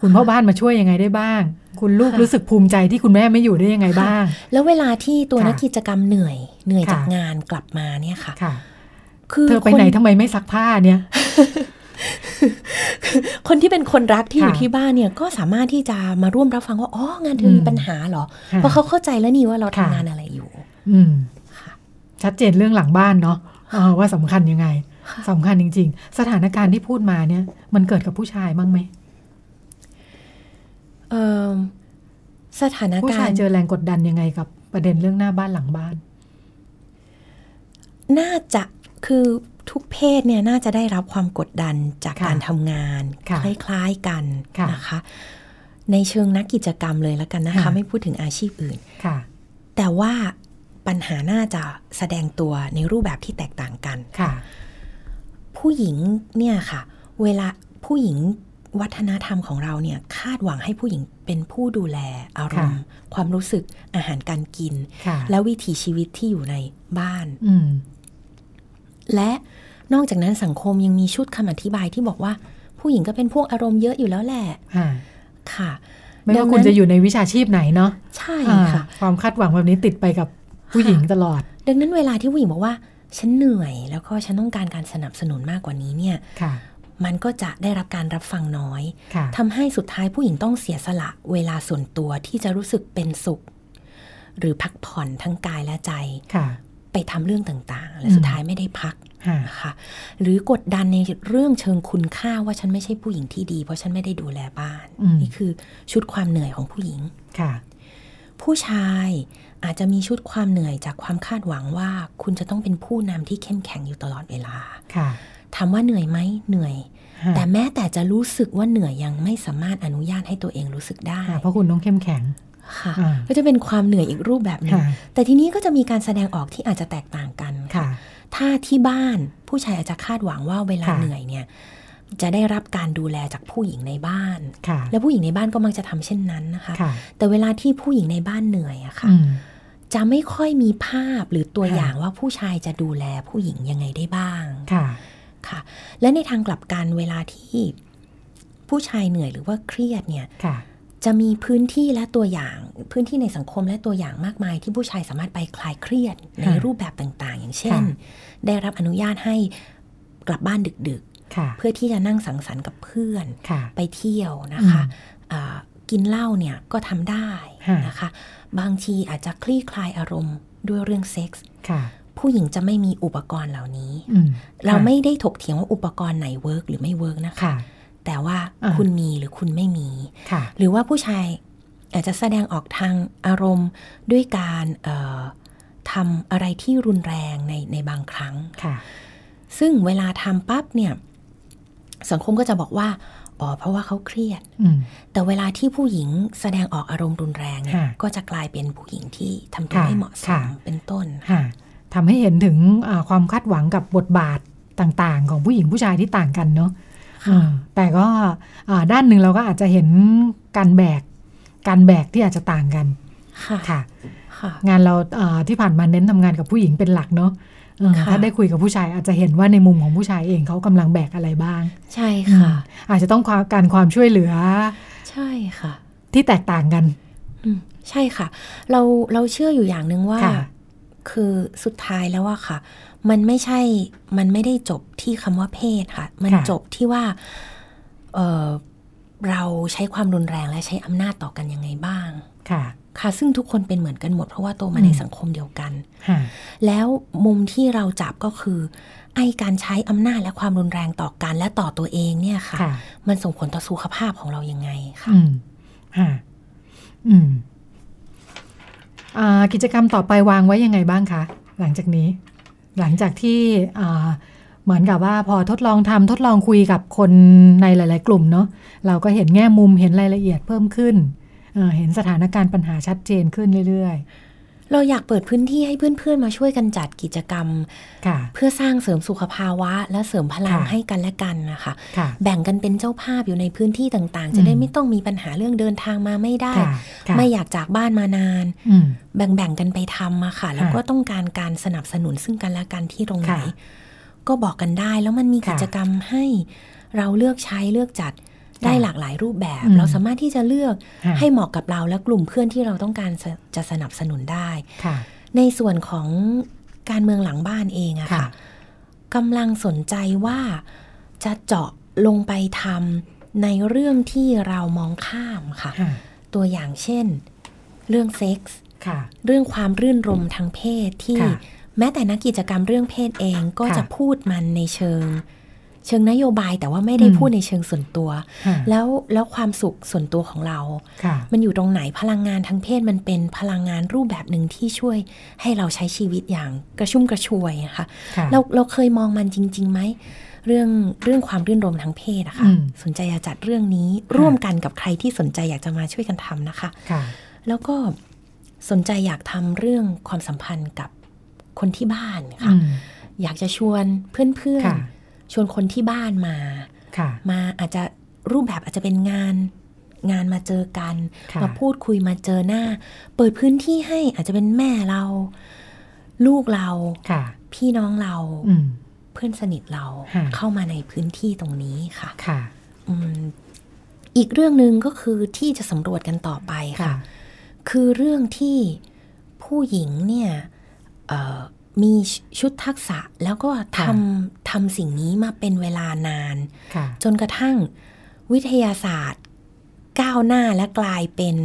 Speaker 2: คุณพ่อบ้านมาช่วยยังไงได้บ้าง คุณลูกรู้สึกภูมิใจที่คุณแม่ไม่อยู่ได้ยังไงบ้าง
Speaker 3: แล้วเวลาที่ตัวนักกิจกรรมเหนื่อยเหนื่อยจากงานกลับมาเนี่ยค่ะ
Speaker 2: คือเธอไปไหนทำไมไม่ซักผ้าเนี่ย
Speaker 3: คนที่เป็นคนรักที่อยู่ที่บ้านเนี่ย ก็สามารถที่จะมาร่วมรับฟังว่าอ๋องานเธอมีปัญหาเหรอ เพราะเขาเข้าใจแล้วนี่ว่าเราทำงานอะไรอยู่
Speaker 2: อืมชัดเจนเรื่องหลังบ้านเนาะว่าสำคัญยังไงสำคัญจริง ๆ สถานการณ์ที่พูดมาเนี่ย มันเกิดกับผู้ชายบ้างไหม
Speaker 3: สถานการณ์ผู้
Speaker 2: ชายเจอแรงกดดันยังไงกับประเด็นเรื่องหน้าบ้านหลังบ้าน
Speaker 3: น่าจะคือทุกเพศเนี่ยน่าจะได้รับความกดดันจากการทำงาน คล้ายๆกันนะคะ ในเชิงนักกิจกรรมเลยแล้วกันนะคะ ไม่พูดถึงอาชีพอื่นแต่ว่าปัญหาน่าจะแสดงตัวในรูปแบบที่แตกต่างกัน
Speaker 2: ค่ะ
Speaker 3: ผู้หญิงเนี่ยค่ะ เวลาผู้หญิง วัฒนธรรมของเราเนี่ยคาดหวังให้ผู้หญิงเป็นผู้ดูแลอารมณ์ ความรู้สึกอาหารการกิน และวิถีชีวิตที่อยู่ในบ้านและนอกจากนั้นสังคมยังมีชุดคำอธิบายที่บอกว่า ผู้หญิงก็เป็นพวกอารมณ์เยอะอยู่แล้วแหละค่ะ
Speaker 2: ไม่ว่าคุณจะอยู่ในวิชาชีพไหนเนาะ
Speaker 3: ใช่ค่ะ
Speaker 2: ความคาดหวังแบบนี้ติดไปกับผู้หญิงตลอด
Speaker 3: ดังนั้นเวลาที่ผู้หญิงบอกว่า ฉันเหนื่อยแล้วก็ฉันต้องการการสนับสนุนมากกว่านี้เนี่ย มันก็จะได้รับการรับฟังน้อยทำให้สุดท้ายผู้หญิงต้องเสียสละเวลาส่วนตัวที่จะรู้สึกเป็นสุข หรือพักผ่อนทั้งกายและใจไปทำเรื่องต่างๆ และสุดท้ายไม่ได้พักนะคะหรือกดดันในเรื่องเชิงคุณค่าว่าฉันไม่ใช่ผู้หญิงที่ดี เพราะฉันไม่ได้ดูแลบ้าน นี่คือชุดความเหนื่อยของผู้หญิง
Speaker 2: ค่ะ
Speaker 3: ผู้ชายอาจจะมีชุดความเหนื่อยจากความคาดหวังว่า คุณจะต้องเป็นผู้นำที่เข้มแข็งอยู่ตลอดเวลา
Speaker 2: ค่ะ
Speaker 3: ถามว่าเหนื่อยไหมเหนื่อย แต่แม้แต่จะรู้สึกว่าเหนื่อยยังไม่สามารถอนุญาตให้ตัวเองรู้สึกได้
Speaker 2: เพราะคุณต้องเข้มแข็ง
Speaker 3: ค่ะก็จะเป็นความเหนื่อยอีกรูปแบบหนึ่งแต่ทีนี้ก็จะมีการแสดงออกที่อาจจะแตกต่างกัน
Speaker 2: ค่ะ
Speaker 3: ถ้าที่บ้านผู้ชายอาจจะคาดหวังว่าเวลาเหนื่อยเนี่ยจะได้รับการดูแลจากผู้หญิงในบ้าน และผู้หญิงในบ้านก็มักจะทำเช่นนั้นนะคะแต่เวลาที่ผู้หญิงในบ้านเหนื่อยอะค่ะ จะไม่ค่อยมีภาพหรือตัวอย่างว่าผู้ชายจะดูแลผู้หญิงยังไงได้บ้าง
Speaker 2: ค่ะ
Speaker 3: ค่ะ และในทางกลับกันเวลาที่ผู้ชายเหนื่อยหรือว่าเครียดเนี่ยจะมีพื้นที่และตัวอย่างพื้นที่ในสังคมและตัวอย่างมากมาย ที่ผู้ชายสามารถไปคลายเครียดในรูปแบบต่างๆ อย่างเช่น ได้รับอนุญาตให้กลับบ้านดึกๆ เพื่อที่จะนั่งสังสรรค์กับเพื่อนไปเที่ยวนะคะกินเหล้าเนี่ยก็ทำได้นะคะ บางทีอาจจะคลี่คลายอารมณ์ด้วยเรื่องเซ็กส์ ผู้หญิงจะไม่มีอุปกรณ์เหล่านี้ เราไม่ได้ถกเถียงว่าอุปกรณ์ไหน work หรือไม่ work นะคะ แต่ว่าคุณมีหรือคุณไม่มี หรือว่าผู้ชายอาจจะแสดงออกทางอารมณ์ด้วยการทำอะไรที่รุนแรงในในบางครั้งซึ่งเวลาทำปั๊บเนี่ย สังคมก็จะบอกว่าอ๋อเพราะว่าเขาเครียด แต่เวลาที่ผู้หญิงแสดงออกอารมณ์รุนแรงเนี่ยก็จะกลายเป็นผู้หญิงที่ทำตัวไม่เหมาะสมเป็นต้น
Speaker 2: ทำให้เห็นถึงความคาดหวังกับบทบาทต่างๆ ของผู้หญิงผู้ชายที่ต่างกันเนาะแต่ก็ด้านหนึ่งเราก็อาจจะเห็นการแบกการแบกที่อาจจะต่างกัน
Speaker 3: ค่ะ
Speaker 2: งานเราที่ผ่านมาเน้นทำงานกับผู้หญิงเป็นหลักเนาะถ้าได้คุยกับผู้ชายอาจจะเห็นว่าในมุมของผู้ชายเองเขากำลังแบกอะไรบ้าง
Speaker 3: ใช่ค่ะ
Speaker 2: อาจจะต้องการความช่วยเหลือ
Speaker 3: ใช่ค่ะ
Speaker 2: ที่แตกต่างกัน
Speaker 3: ใช่ค่ะ เราเราเชื่ออยู่อย่างหนึ่งว่า คือสุดท้ายแล้วว่าค่ะ มันไม่ใช่มันไม่ได้จบที่คำว่าเพศค่ะ มันจบที่ว่าเเราใช้ความรุนแรงและใช้อำนาจต่อกันยังไงบ้าง
Speaker 2: ค่ะ
Speaker 3: ค่ะ ซึ่งทุกคนเป็นเหมือนกันหมด เพราะว่าโตมาในสังคมเดียวกัน แล้วมุมที่เราจับก็คือ ไอการใช้อำนาจและความรุนแรงต่อกันและต่อตัวเองเนี่ยค่ะ มันส่งผลต่อสุขภาพของเรายังไงค่ะอืม
Speaker 2: ค่ะอืม กิจกรรมต่อไปวางไว้ยังไงบ้างคะ หลังจากนี้ หลังจากที่เหมือนกับว่าพอทดลองทำทดลองคุยกับคนในหลาย ๆ กลุ่มเนาะเราก็เห็นแง่มุมเห็นรายละเอียดเพิ่มขึ้นเเห็นสถานการณ์ปัญหาชัดเจนขึ้นเรื่อย ๆ
Speaker 3: เราอยากเปิดพื้นที่ให้เพื่อนๆมาช่วยกันจัดกิจกรรม เพื่อสร้างเสริมสุขภาวะ และเสริมพลังให้กันและกันนะคะคะ แบ่งกันเป็นเจ้าภาพอยู่ในพื้นที่ต่างๆ จะได้ไม่ต้องมีปัญหาเรื่องเดินทางมาไม่ได้ ไม่อยากจากบ้านมานาน แบ่งๆกันไปทำมาค่ะ แล้วก็ต้องการการสนับสนุนซึ่งกันและกันที่ตรงไหน ก็บอกกันได้แล้วมันมีกิจกรรมให้เราเลือกใช้เลือกจัด ได้หลากหลายรูปแบบ เราสามารถที่จะเลือกให้เหมาะกับเราและกลุ่มเพื่อนที่เราต้องการจะสนับสนุนได้ในส่วนของการเมืองหลังบ้านเองอะค่ะกำลังสนใจว่าจะเจาะลงไปทำในเรื่องที่เรามองข้ามค่ะ ตัวอย่างเช่น เรื่องเซ็กส์เรื่องความรื่นรมทางเพศที่แม้แต่นักกิจกรรมเรื่องเพศเองก็จะพูดมันในเชิง เชิงนโยบายแต่ว่าไม่ได้พูดในเชิงส่วนตัว แล้วแล้วความสุขส่วนตัวของเรา มันอยู่ตรงไหนพลังงานทางเพศมันเป็นพลังงานรูปแบบหนึ่งที่ช่วยให้เราใช้ชีวิตอย่างกระชุ่มกระชวยะค่ะเราเราเคยมองมันจริงๆไหมเรื่องเรื่องความรื่นรมทางเพศอะคะ่ะสนใจอยากจัดเรื่องนี้ร่วมกันกับใครที่สนใจอยากจะมาช่วยกันทำนะคะแล้วก็สนใจอยากทำเรื่องความสัมพันธ์กับคนที่บ้านค่ะ อยากจะชวนเพื่อนๆ ชวนคนที่บ้านมามาอาจจะรูปแบบอาจจะเป็นงานงานมาเจอกัน มาพูดคุยมาเจอหน้า เปิดพื้นที่ให้อาจจะเป็นแม่เรา ลูกเราพี่น้องเราเพื่อนสนิทเราเข้ามาในพื้นที่ตรงนี้ค่ะค่ะอีกเรื่องหนึ่งก็คือที่จะสำรวจกันต่อไปค่ะ คือเรื่องที่ผู้หญิงเนี่ย มีชุดทักษะแล้วก็ทำทำสิ่งนี้มาเป็นเวลานาน จนกระทั่งวิทยาศาสตร์ ก้าวหน้าและกลายเป็น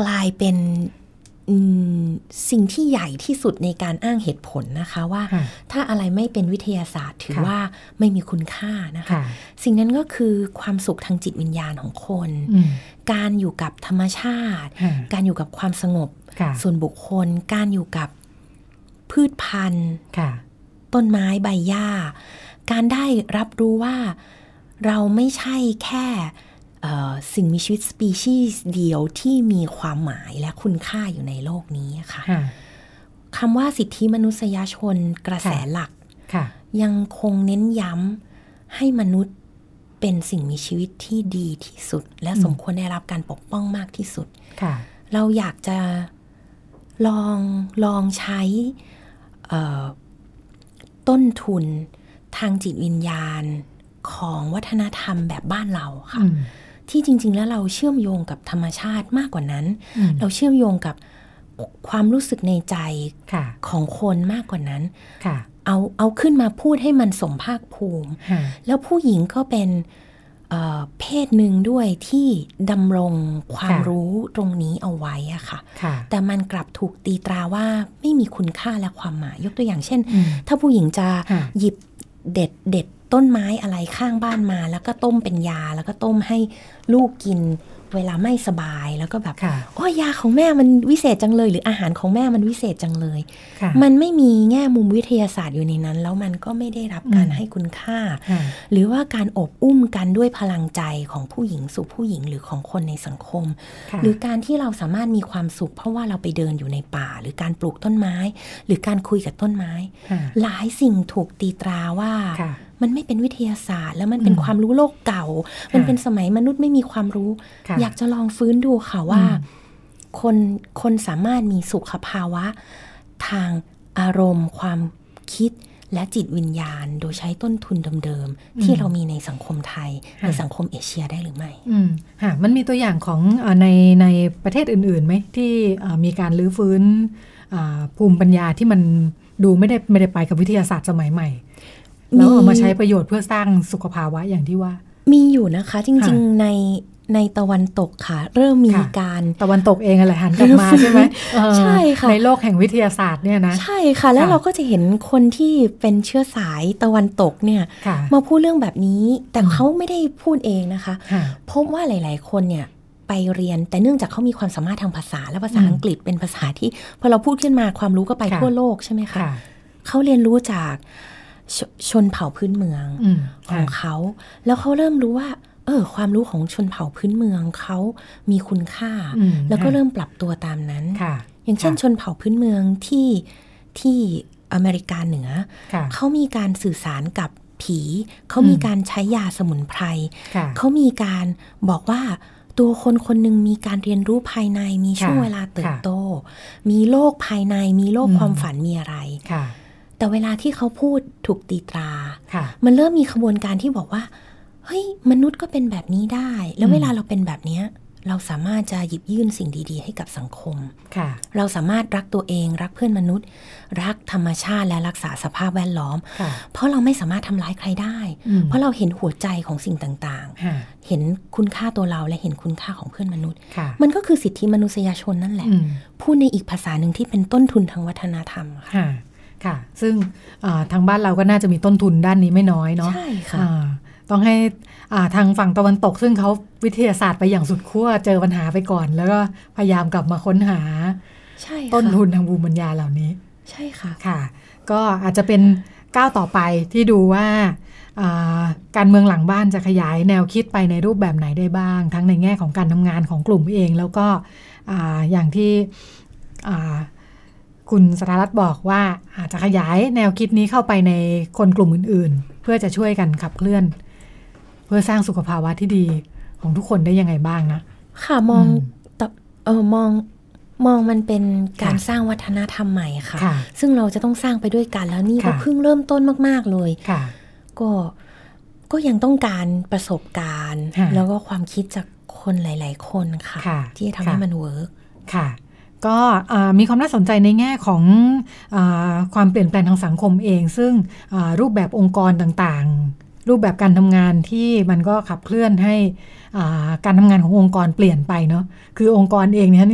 Speaker 3: กลายเป็นสิ่งที่ใหญ่ที่สุดในการอ้างเหตุผลนะคะว่าถ้าอะไรไม่เป็นวิทยาศาสตร์ถือว่าไม่มีคุณค่านะคะ สิ่งนั้นก็คือความสุขทางจิตวิญญาณของคน การอยู่กับธรรมชาติ การอยู่กับความสงบส่วนบุคคล การอยู่กับ พืชพันธุ์ต้นไม้ใบหญ้า การได้รับรู้ว่าเราไม่ใช่แค่สิ่งมีชีวิตสปีชีส์เดียวที่มีความหมายและคุณค่าอยู่ในโลกนี้ค่ะคำว่าสิทธิมนุษยชนกระแสหลักยังคงเน้นย้ำให้มนุษย์เป็นสิ่งมีชีวิตที่ดีที่สุด และสมควรได้รับการปกป้องมากที่สุดเราอยากจะลองลองใช้ ต้นทุนทางจิตวิญญาณของวัฒนธรรมแบบบ้านเราค่ะ ที่จริง ๆ แล้วเราเชื่อมโยงกับธรรมชาติมากกว่านั้น เราเชื่อมโยงกับความรู้สึกในใจของคนมากกว่านั้นเอาเอาขึ้นมาพูดให้มันสมภาคภูมิ แล้วผู้หญิงก็เป็น เพศหนึ่งด้วยที่ดำรงความรู้ตรงนี้เอาไว้อะค่ะแต่มันกลับถูกตีตราว่าไม่มีคุณค่าและความหมาย ยกตัวอย่างเช่น ถ้าผู้หญิงจะหยิบเด็ดเด็ดต้นไม้อะไรข้างบ้านมา แล้วก็ต้มเป็นยา แล้วก็ต้มให้ลูกกิน เวลาไม่สบายแล้วก็แบบโอ้ยาของแม่มันวิเศษจังเลย หรืออาหารของแม่มันวิเศษจังเลย มันไม่มีแง่มุมวิทยาศาสตร์อยู่ในนั้น แล้วมันก็ไม่ได้รับการให้คุณค่า หรือว่าการอบอุ้มกันด้วยพลังใจของผู้หญิงสู่ผู้หญิงหรือของคนในสังคม หรือการที่เราสามารถมีความสุข เพราะว่าเราไปเดินอยู่ในป่า หรือการปลูกต้นไม้ หรือการคุยกับต้นไม้ หลายสิ่งถูกตีตราว่ามันไม่เป็นวิทยาศาสตร์ แล้วมันเป็นความรู้โลกเก่า มันเป็นสมัยมนุษย์ไม่มีความรู้ อยากจะลองฟื้นดูค่ะว่า คนคนสามารถมีสุขภาวะ ทางอารมณ์ ความคิดและจิตวิญญาณโดยใช้ต้นทุนเดิมๆ ที่เรามีในสังคมไทย ในสังคมเอเชียได้หรือไม่
Speaker 2: อืมค่ะมันมีตัวอย่างของในในประเทศอื่นๆไหมที่มีการลื้อฟื้นภูมิปัญญาที่มันดูไม่ได้ไม่ได้ไปกับวิทยาศาสตร์สมัยใหม่ แล้วเอามาใช้ประโยชน์เพื่อสร้างสุขภาวะอย่างที่ว่า
Speaker 3: มีอยู่นะคะ จริง ๆ ในในตะวันตกค่ะ เริ่มมีการ
Speaker 2: ตะวันตกเองอะไรหันกลับมาใช่ไหม
Speaker 3: ใช่ค่ะ
Speaker 2: ในโลกแห่งวิทยาศาสตร์เนี่ยนะ
Speaker 3: ใช่ค่ะ แล้วเราก็จะเห็นคนที่เป็นเชื้อสายตะวันตกเนี่ย มาพูดเรื่องแบบนี้ แต่เขาไม่ได้พูดเองนะคะ พบว่าหลาย ๆ คนเนี่ยไปเรียนแต่เนื่องจากเขามีความสามารถทางภาษาและภาษาอังกฤษเป็นภาษาที่พอเราพูดขึ้นมาความรู้ก็ไปทั่วโลกใช่ไหมคะเขาเรียนรู้จาก ชชนเผ่าพื้นเมืองอของเขา แล้วเขาเริ่มรู้ว่า เออ ความรู้ของชนเผ่าพื้นเมืองเขามีคุณค่า แล้วก็เริ่มปรับตัวตามนั้นอย่างเช่นชนเผ่าพื้นเมืองที่ที่อเมริกาเหนือ เขามีการสื่อสารกับผี เขามีการใช้ยาสมุนไพร เขามีการบอกว่าตัวคนคนหนึ่งมีการเรียนรู้ภายในมีช่วงเวลาเติบโต มีโลกภายในมีโลกความฝันมีอะไร แต่เวลาที่เขาพูดถูกตีตรา มันเริ่มมีขบวนการที่บอกว่า เฮ้ย มนุษย์ก็เป็นแบบนี้ได้ แล้วเวลาเราเป็นแบบนี้เราสามารถจะหยิบยื่นสิ่งดี ๆ ให้กับสังคมเราสามารถรักตัวเอง รักเพื่อนมนุษย์ รักธรรมชาติและรักษาสภาพแวดล้อม เพราะเราไม่สามารถทำร้ายใครได้ เพราะเราเห็นหัวใจของสิ่งต่างๆ เห็นคุณค่าตัวเราและเห็นคุณค่าของเพื่อนมนุษย์ มันก็คือสิทธิมนุษยชนนั่นแหละพูดในอีกภาษาหนึ่งที่เป็นต้นทุนทางวัฒนธรรมค่ะ
Speaker 2: ค่ะ ซึ่งทางบ้านเราก็น่าจะมีต้นทุนด้านนี้ไม่น้อยเนาะ
Speaker 3: ใช่ค่ะ
Speaker 2: ต้องให้ทางฝั่งตะวันตก ซึ่งเขาวิทยาศาสตร์ไปอย่างสุดขั้วเจอปัญหาไปก่อน แล้วก็พยายามกลับมาค้นหาต้นทุนทางภูมิปัญญาเหล่านี้
Speaker 3: ใช่ค่ะ
Speaker 2: ค่ะ ก็อาจจะเป็นก้าวต่อไปที่ดูว่าการเมืองหลังบ้านจะขยายแนวคิดไปในรูปแบบไหนได้บ้าง ทั้งในแง่ของการทำงานของกลุ่มเอง แล้วก็อย่างที่ คุณสรารัตน์บอกว่าอาจจะขยายแนวคิดนี้เข้าไปในคนกลุ่มอื่นๆ เพื่อจะช่วยกันขับเคลื่อน เพื่อสร้างสุขภาวะที่ดีของทุกคนได้ยังไงบ้างนะ
Speaker 3: ค่ะมองเออมองมองมันเป็นการสร้างวัฒนธรรมใหม่ค่ะ ซึ่งเราจะต้องสร้างไปด้วยกันแล้วนี่ก็เพิ่งเริ่มต้นมาก ๆเลยก็ก็ยังต้องการประสบการณ์ แล้วก็ความคิดจากคนหลาย ๆ คนค่ะ ที่จะทำให้มันเวิร์ก
Speaker 2: ค่ะ ก็มีความน่าสนใจในแง่ของอความเปลี่ยนแปลงทางสังคมเอง ซึ่งรูปแบบองค์กรต่างๆ รูปแบบการทำงานที่มันก็ขับเคลื่อนให้การทำงานขององค์กรเปลี่ยนไปเนาะคือองค์กรเองเนี่ย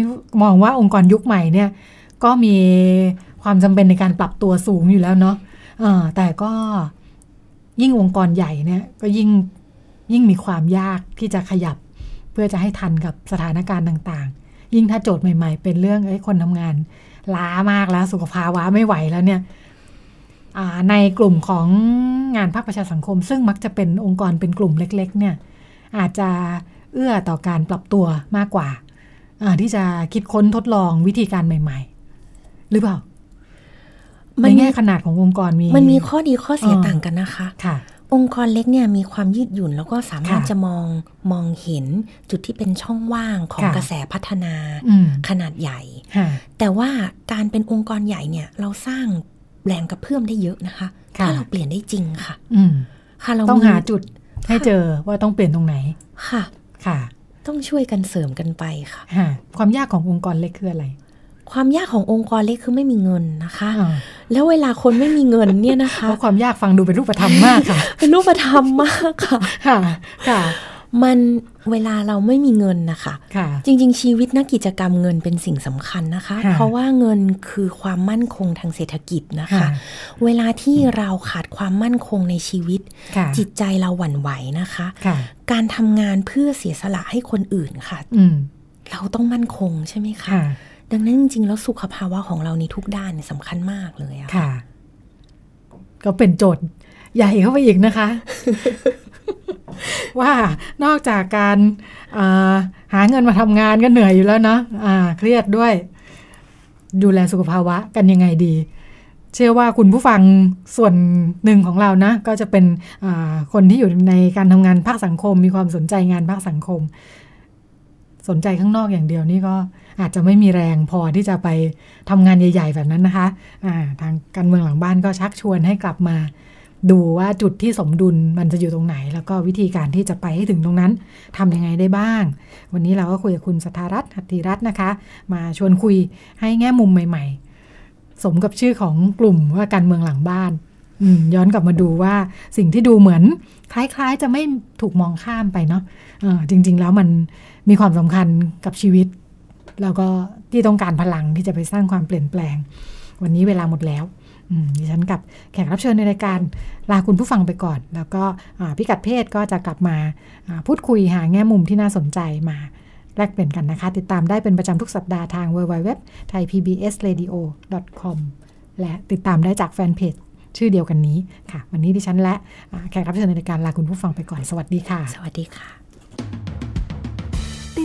Speaker 2: มองว่าองค์กรยุคใหม่เนี่ยก็มีความจำเป็นในการปรับตัวสูงอยู่แล้วเนาะแต่ก็ยิ่งองค์กรใหญ่เนี่ยก็ยิ่งยิ่งมีความยากที่จะขยับเพื่อจะให้ทันกับสถานการณ์ต่าง ยิ่งถ้าโจทย์ใหม่ ๆ เป็นเรื่องไอ้คนทำงาน ล้ามากแล้วสุขภาวะไม่ไหวแล้วเนี่ยในกลุ่มของงานภาคประชาสังคม ซึ่งมักจะเป็นองค์กรเป็นกลุ่มเล็ก ๆ เนี่ย อาจจะเอื้อต่อการปรับตัวมากกว่า ที่จะคิดค้นทดลองวิธีการใหม่ ๆ หรือเปล่าในแง่ขนาดขององค์กรมี
Speaker 3: มันมีข้อดีข้อเสียต่างกันนะคะ
Speaker 2: ค่ะ
Speaker 3: องค์กรเล็กเนี่ยมีความยืดหยุ่นแล้วก็สามารถจะมองมองเห็นจุดที่เป็นช่องว่างของกระแสพัฒนาขนาดใหญ่ แต่ว่าการเป็นองค์กรใหญ่เนี่ยเราสร้างแรงกระเพื่อมได้เยอะนะคะ ถ้าเราเปลี่ยนได้จริงค่ะ
Speaker 2: ค่ะเราต้องหาจุดให้เจอว่าต้องเปลี่ยนตรงไหน
Speaker 3: ค่ะ
Speaker 2: ค่ะ
Speaker 3: ต้องช่วยกันเสริมกันไปค่ะ
Speaker 2: ความยากขององค์กรเล็กคืออะไร
Speaker 3: ความยากขององค์กรเล็กคือไม่มีเงินนะคะ แล้วเวลาคนไม่มีเงินเนี่ยนะคะ
Speaker 2: เพราะความยากฟังดูเป็นรูปธรรมมากค่ะ
Speaker 3: เป็นรูปธรรมมากค่ะ
Speaker 2: ค่ะค่ะ
Speaker 3: มันเวลาเราไม่มีเงินนะคะ
Speaker 2: คะ
Speaker 3: จริง ๆ ชีวิตนักกิจกรรมเงินเป็นสิ่งสำคัญนะคะ เพราะว่าเงินคือความมั่นคงทางเศรษฐกิจนะคะ เวลาที่เราขาดความมั่นคงในชีวิต จิตใจเราหวั่นไหวนะคะการทำงานเพื่อเสียสละให้คนอื่นค่ะเราต้องมั่นคงใช่ไหมคะ ดังนั้นจริงๆ แล้วสุขภาวะของเราในทุกด้านสำคัญมากเลยอะ
Speaker 2: ค่ะ ก็เป็นโจทย์ใหญ่เข้าไปอีกนะคะ ว่านอกจากการหาเงินมาทำงานก็เหนื่อยอยู่แล้วเนาะะเครียดด้วย ดูแลสุขภาวะกันยังไงดี เชื่อว่าคุณผู้ฟังส่วนหนึ่งของเรานะ ก็จะเป็นคนที่อยู่ในการทำงานภาคสังคม มีความสนใจงานภาคสังคม สนใจข้างนอกอย่างเดียวนี่ก็ อาจจะไม่มีแรงพอที่จะไปทำงานใหญ่ ๆ แบบนั้นนะคะะทางการเมืองหลังบ้านก็ชักชวนให้กลับมา ดูว่าจุดที่สมดุลมันจะอยู่ตรงไหน แล้วก็วิธีการที่จะไปให้ถึงตรงนั้นทำยังไงได้บ้าง วันนี้เราก็คุยกับคุณสถารัตน์หัตถิรัตน์นะคะ มาชวนคุยให้แง่มุมใหม่ ๆ สมกับชื่อของกลุ่มว่าการเมืองหลังบ้านย้อนกลับมาดูว่าสิ่งที่ดูเหมือน คล้ายๆ จะไม่ถูกมองข้ามไปเนาะะจริง ๆ แล้วมันมีความสำคัญกับชีวิต แล้วก็ที่ต้องการพลังที่จะไปสร้างความเปลี่ยนแปลง วันนี้เวลาหมดแล้วดิฉันกับแขกรับเชิญในรายการลาคุณผู้ฟังไปก่อน แล้วก็พิกัดเพศก็จะกลับมาพูดคุยหาแง่มุมที่น่าสนใจมาแลกเปลี่ยนกันนะคะ ติดตามได้เป็นประจำทุกสัปดาห์ทาง www thaipbsradio com และติดตามได้จากแฟนเพจชื่อเดียวกันนี้ค่ะ วันนี้ดิฉันและแขกรับเชิญในรายการลาคุณผู้ฟังไปก่อน สวัสดีค่ะ
Speaker 3: สวัสดีค่ะ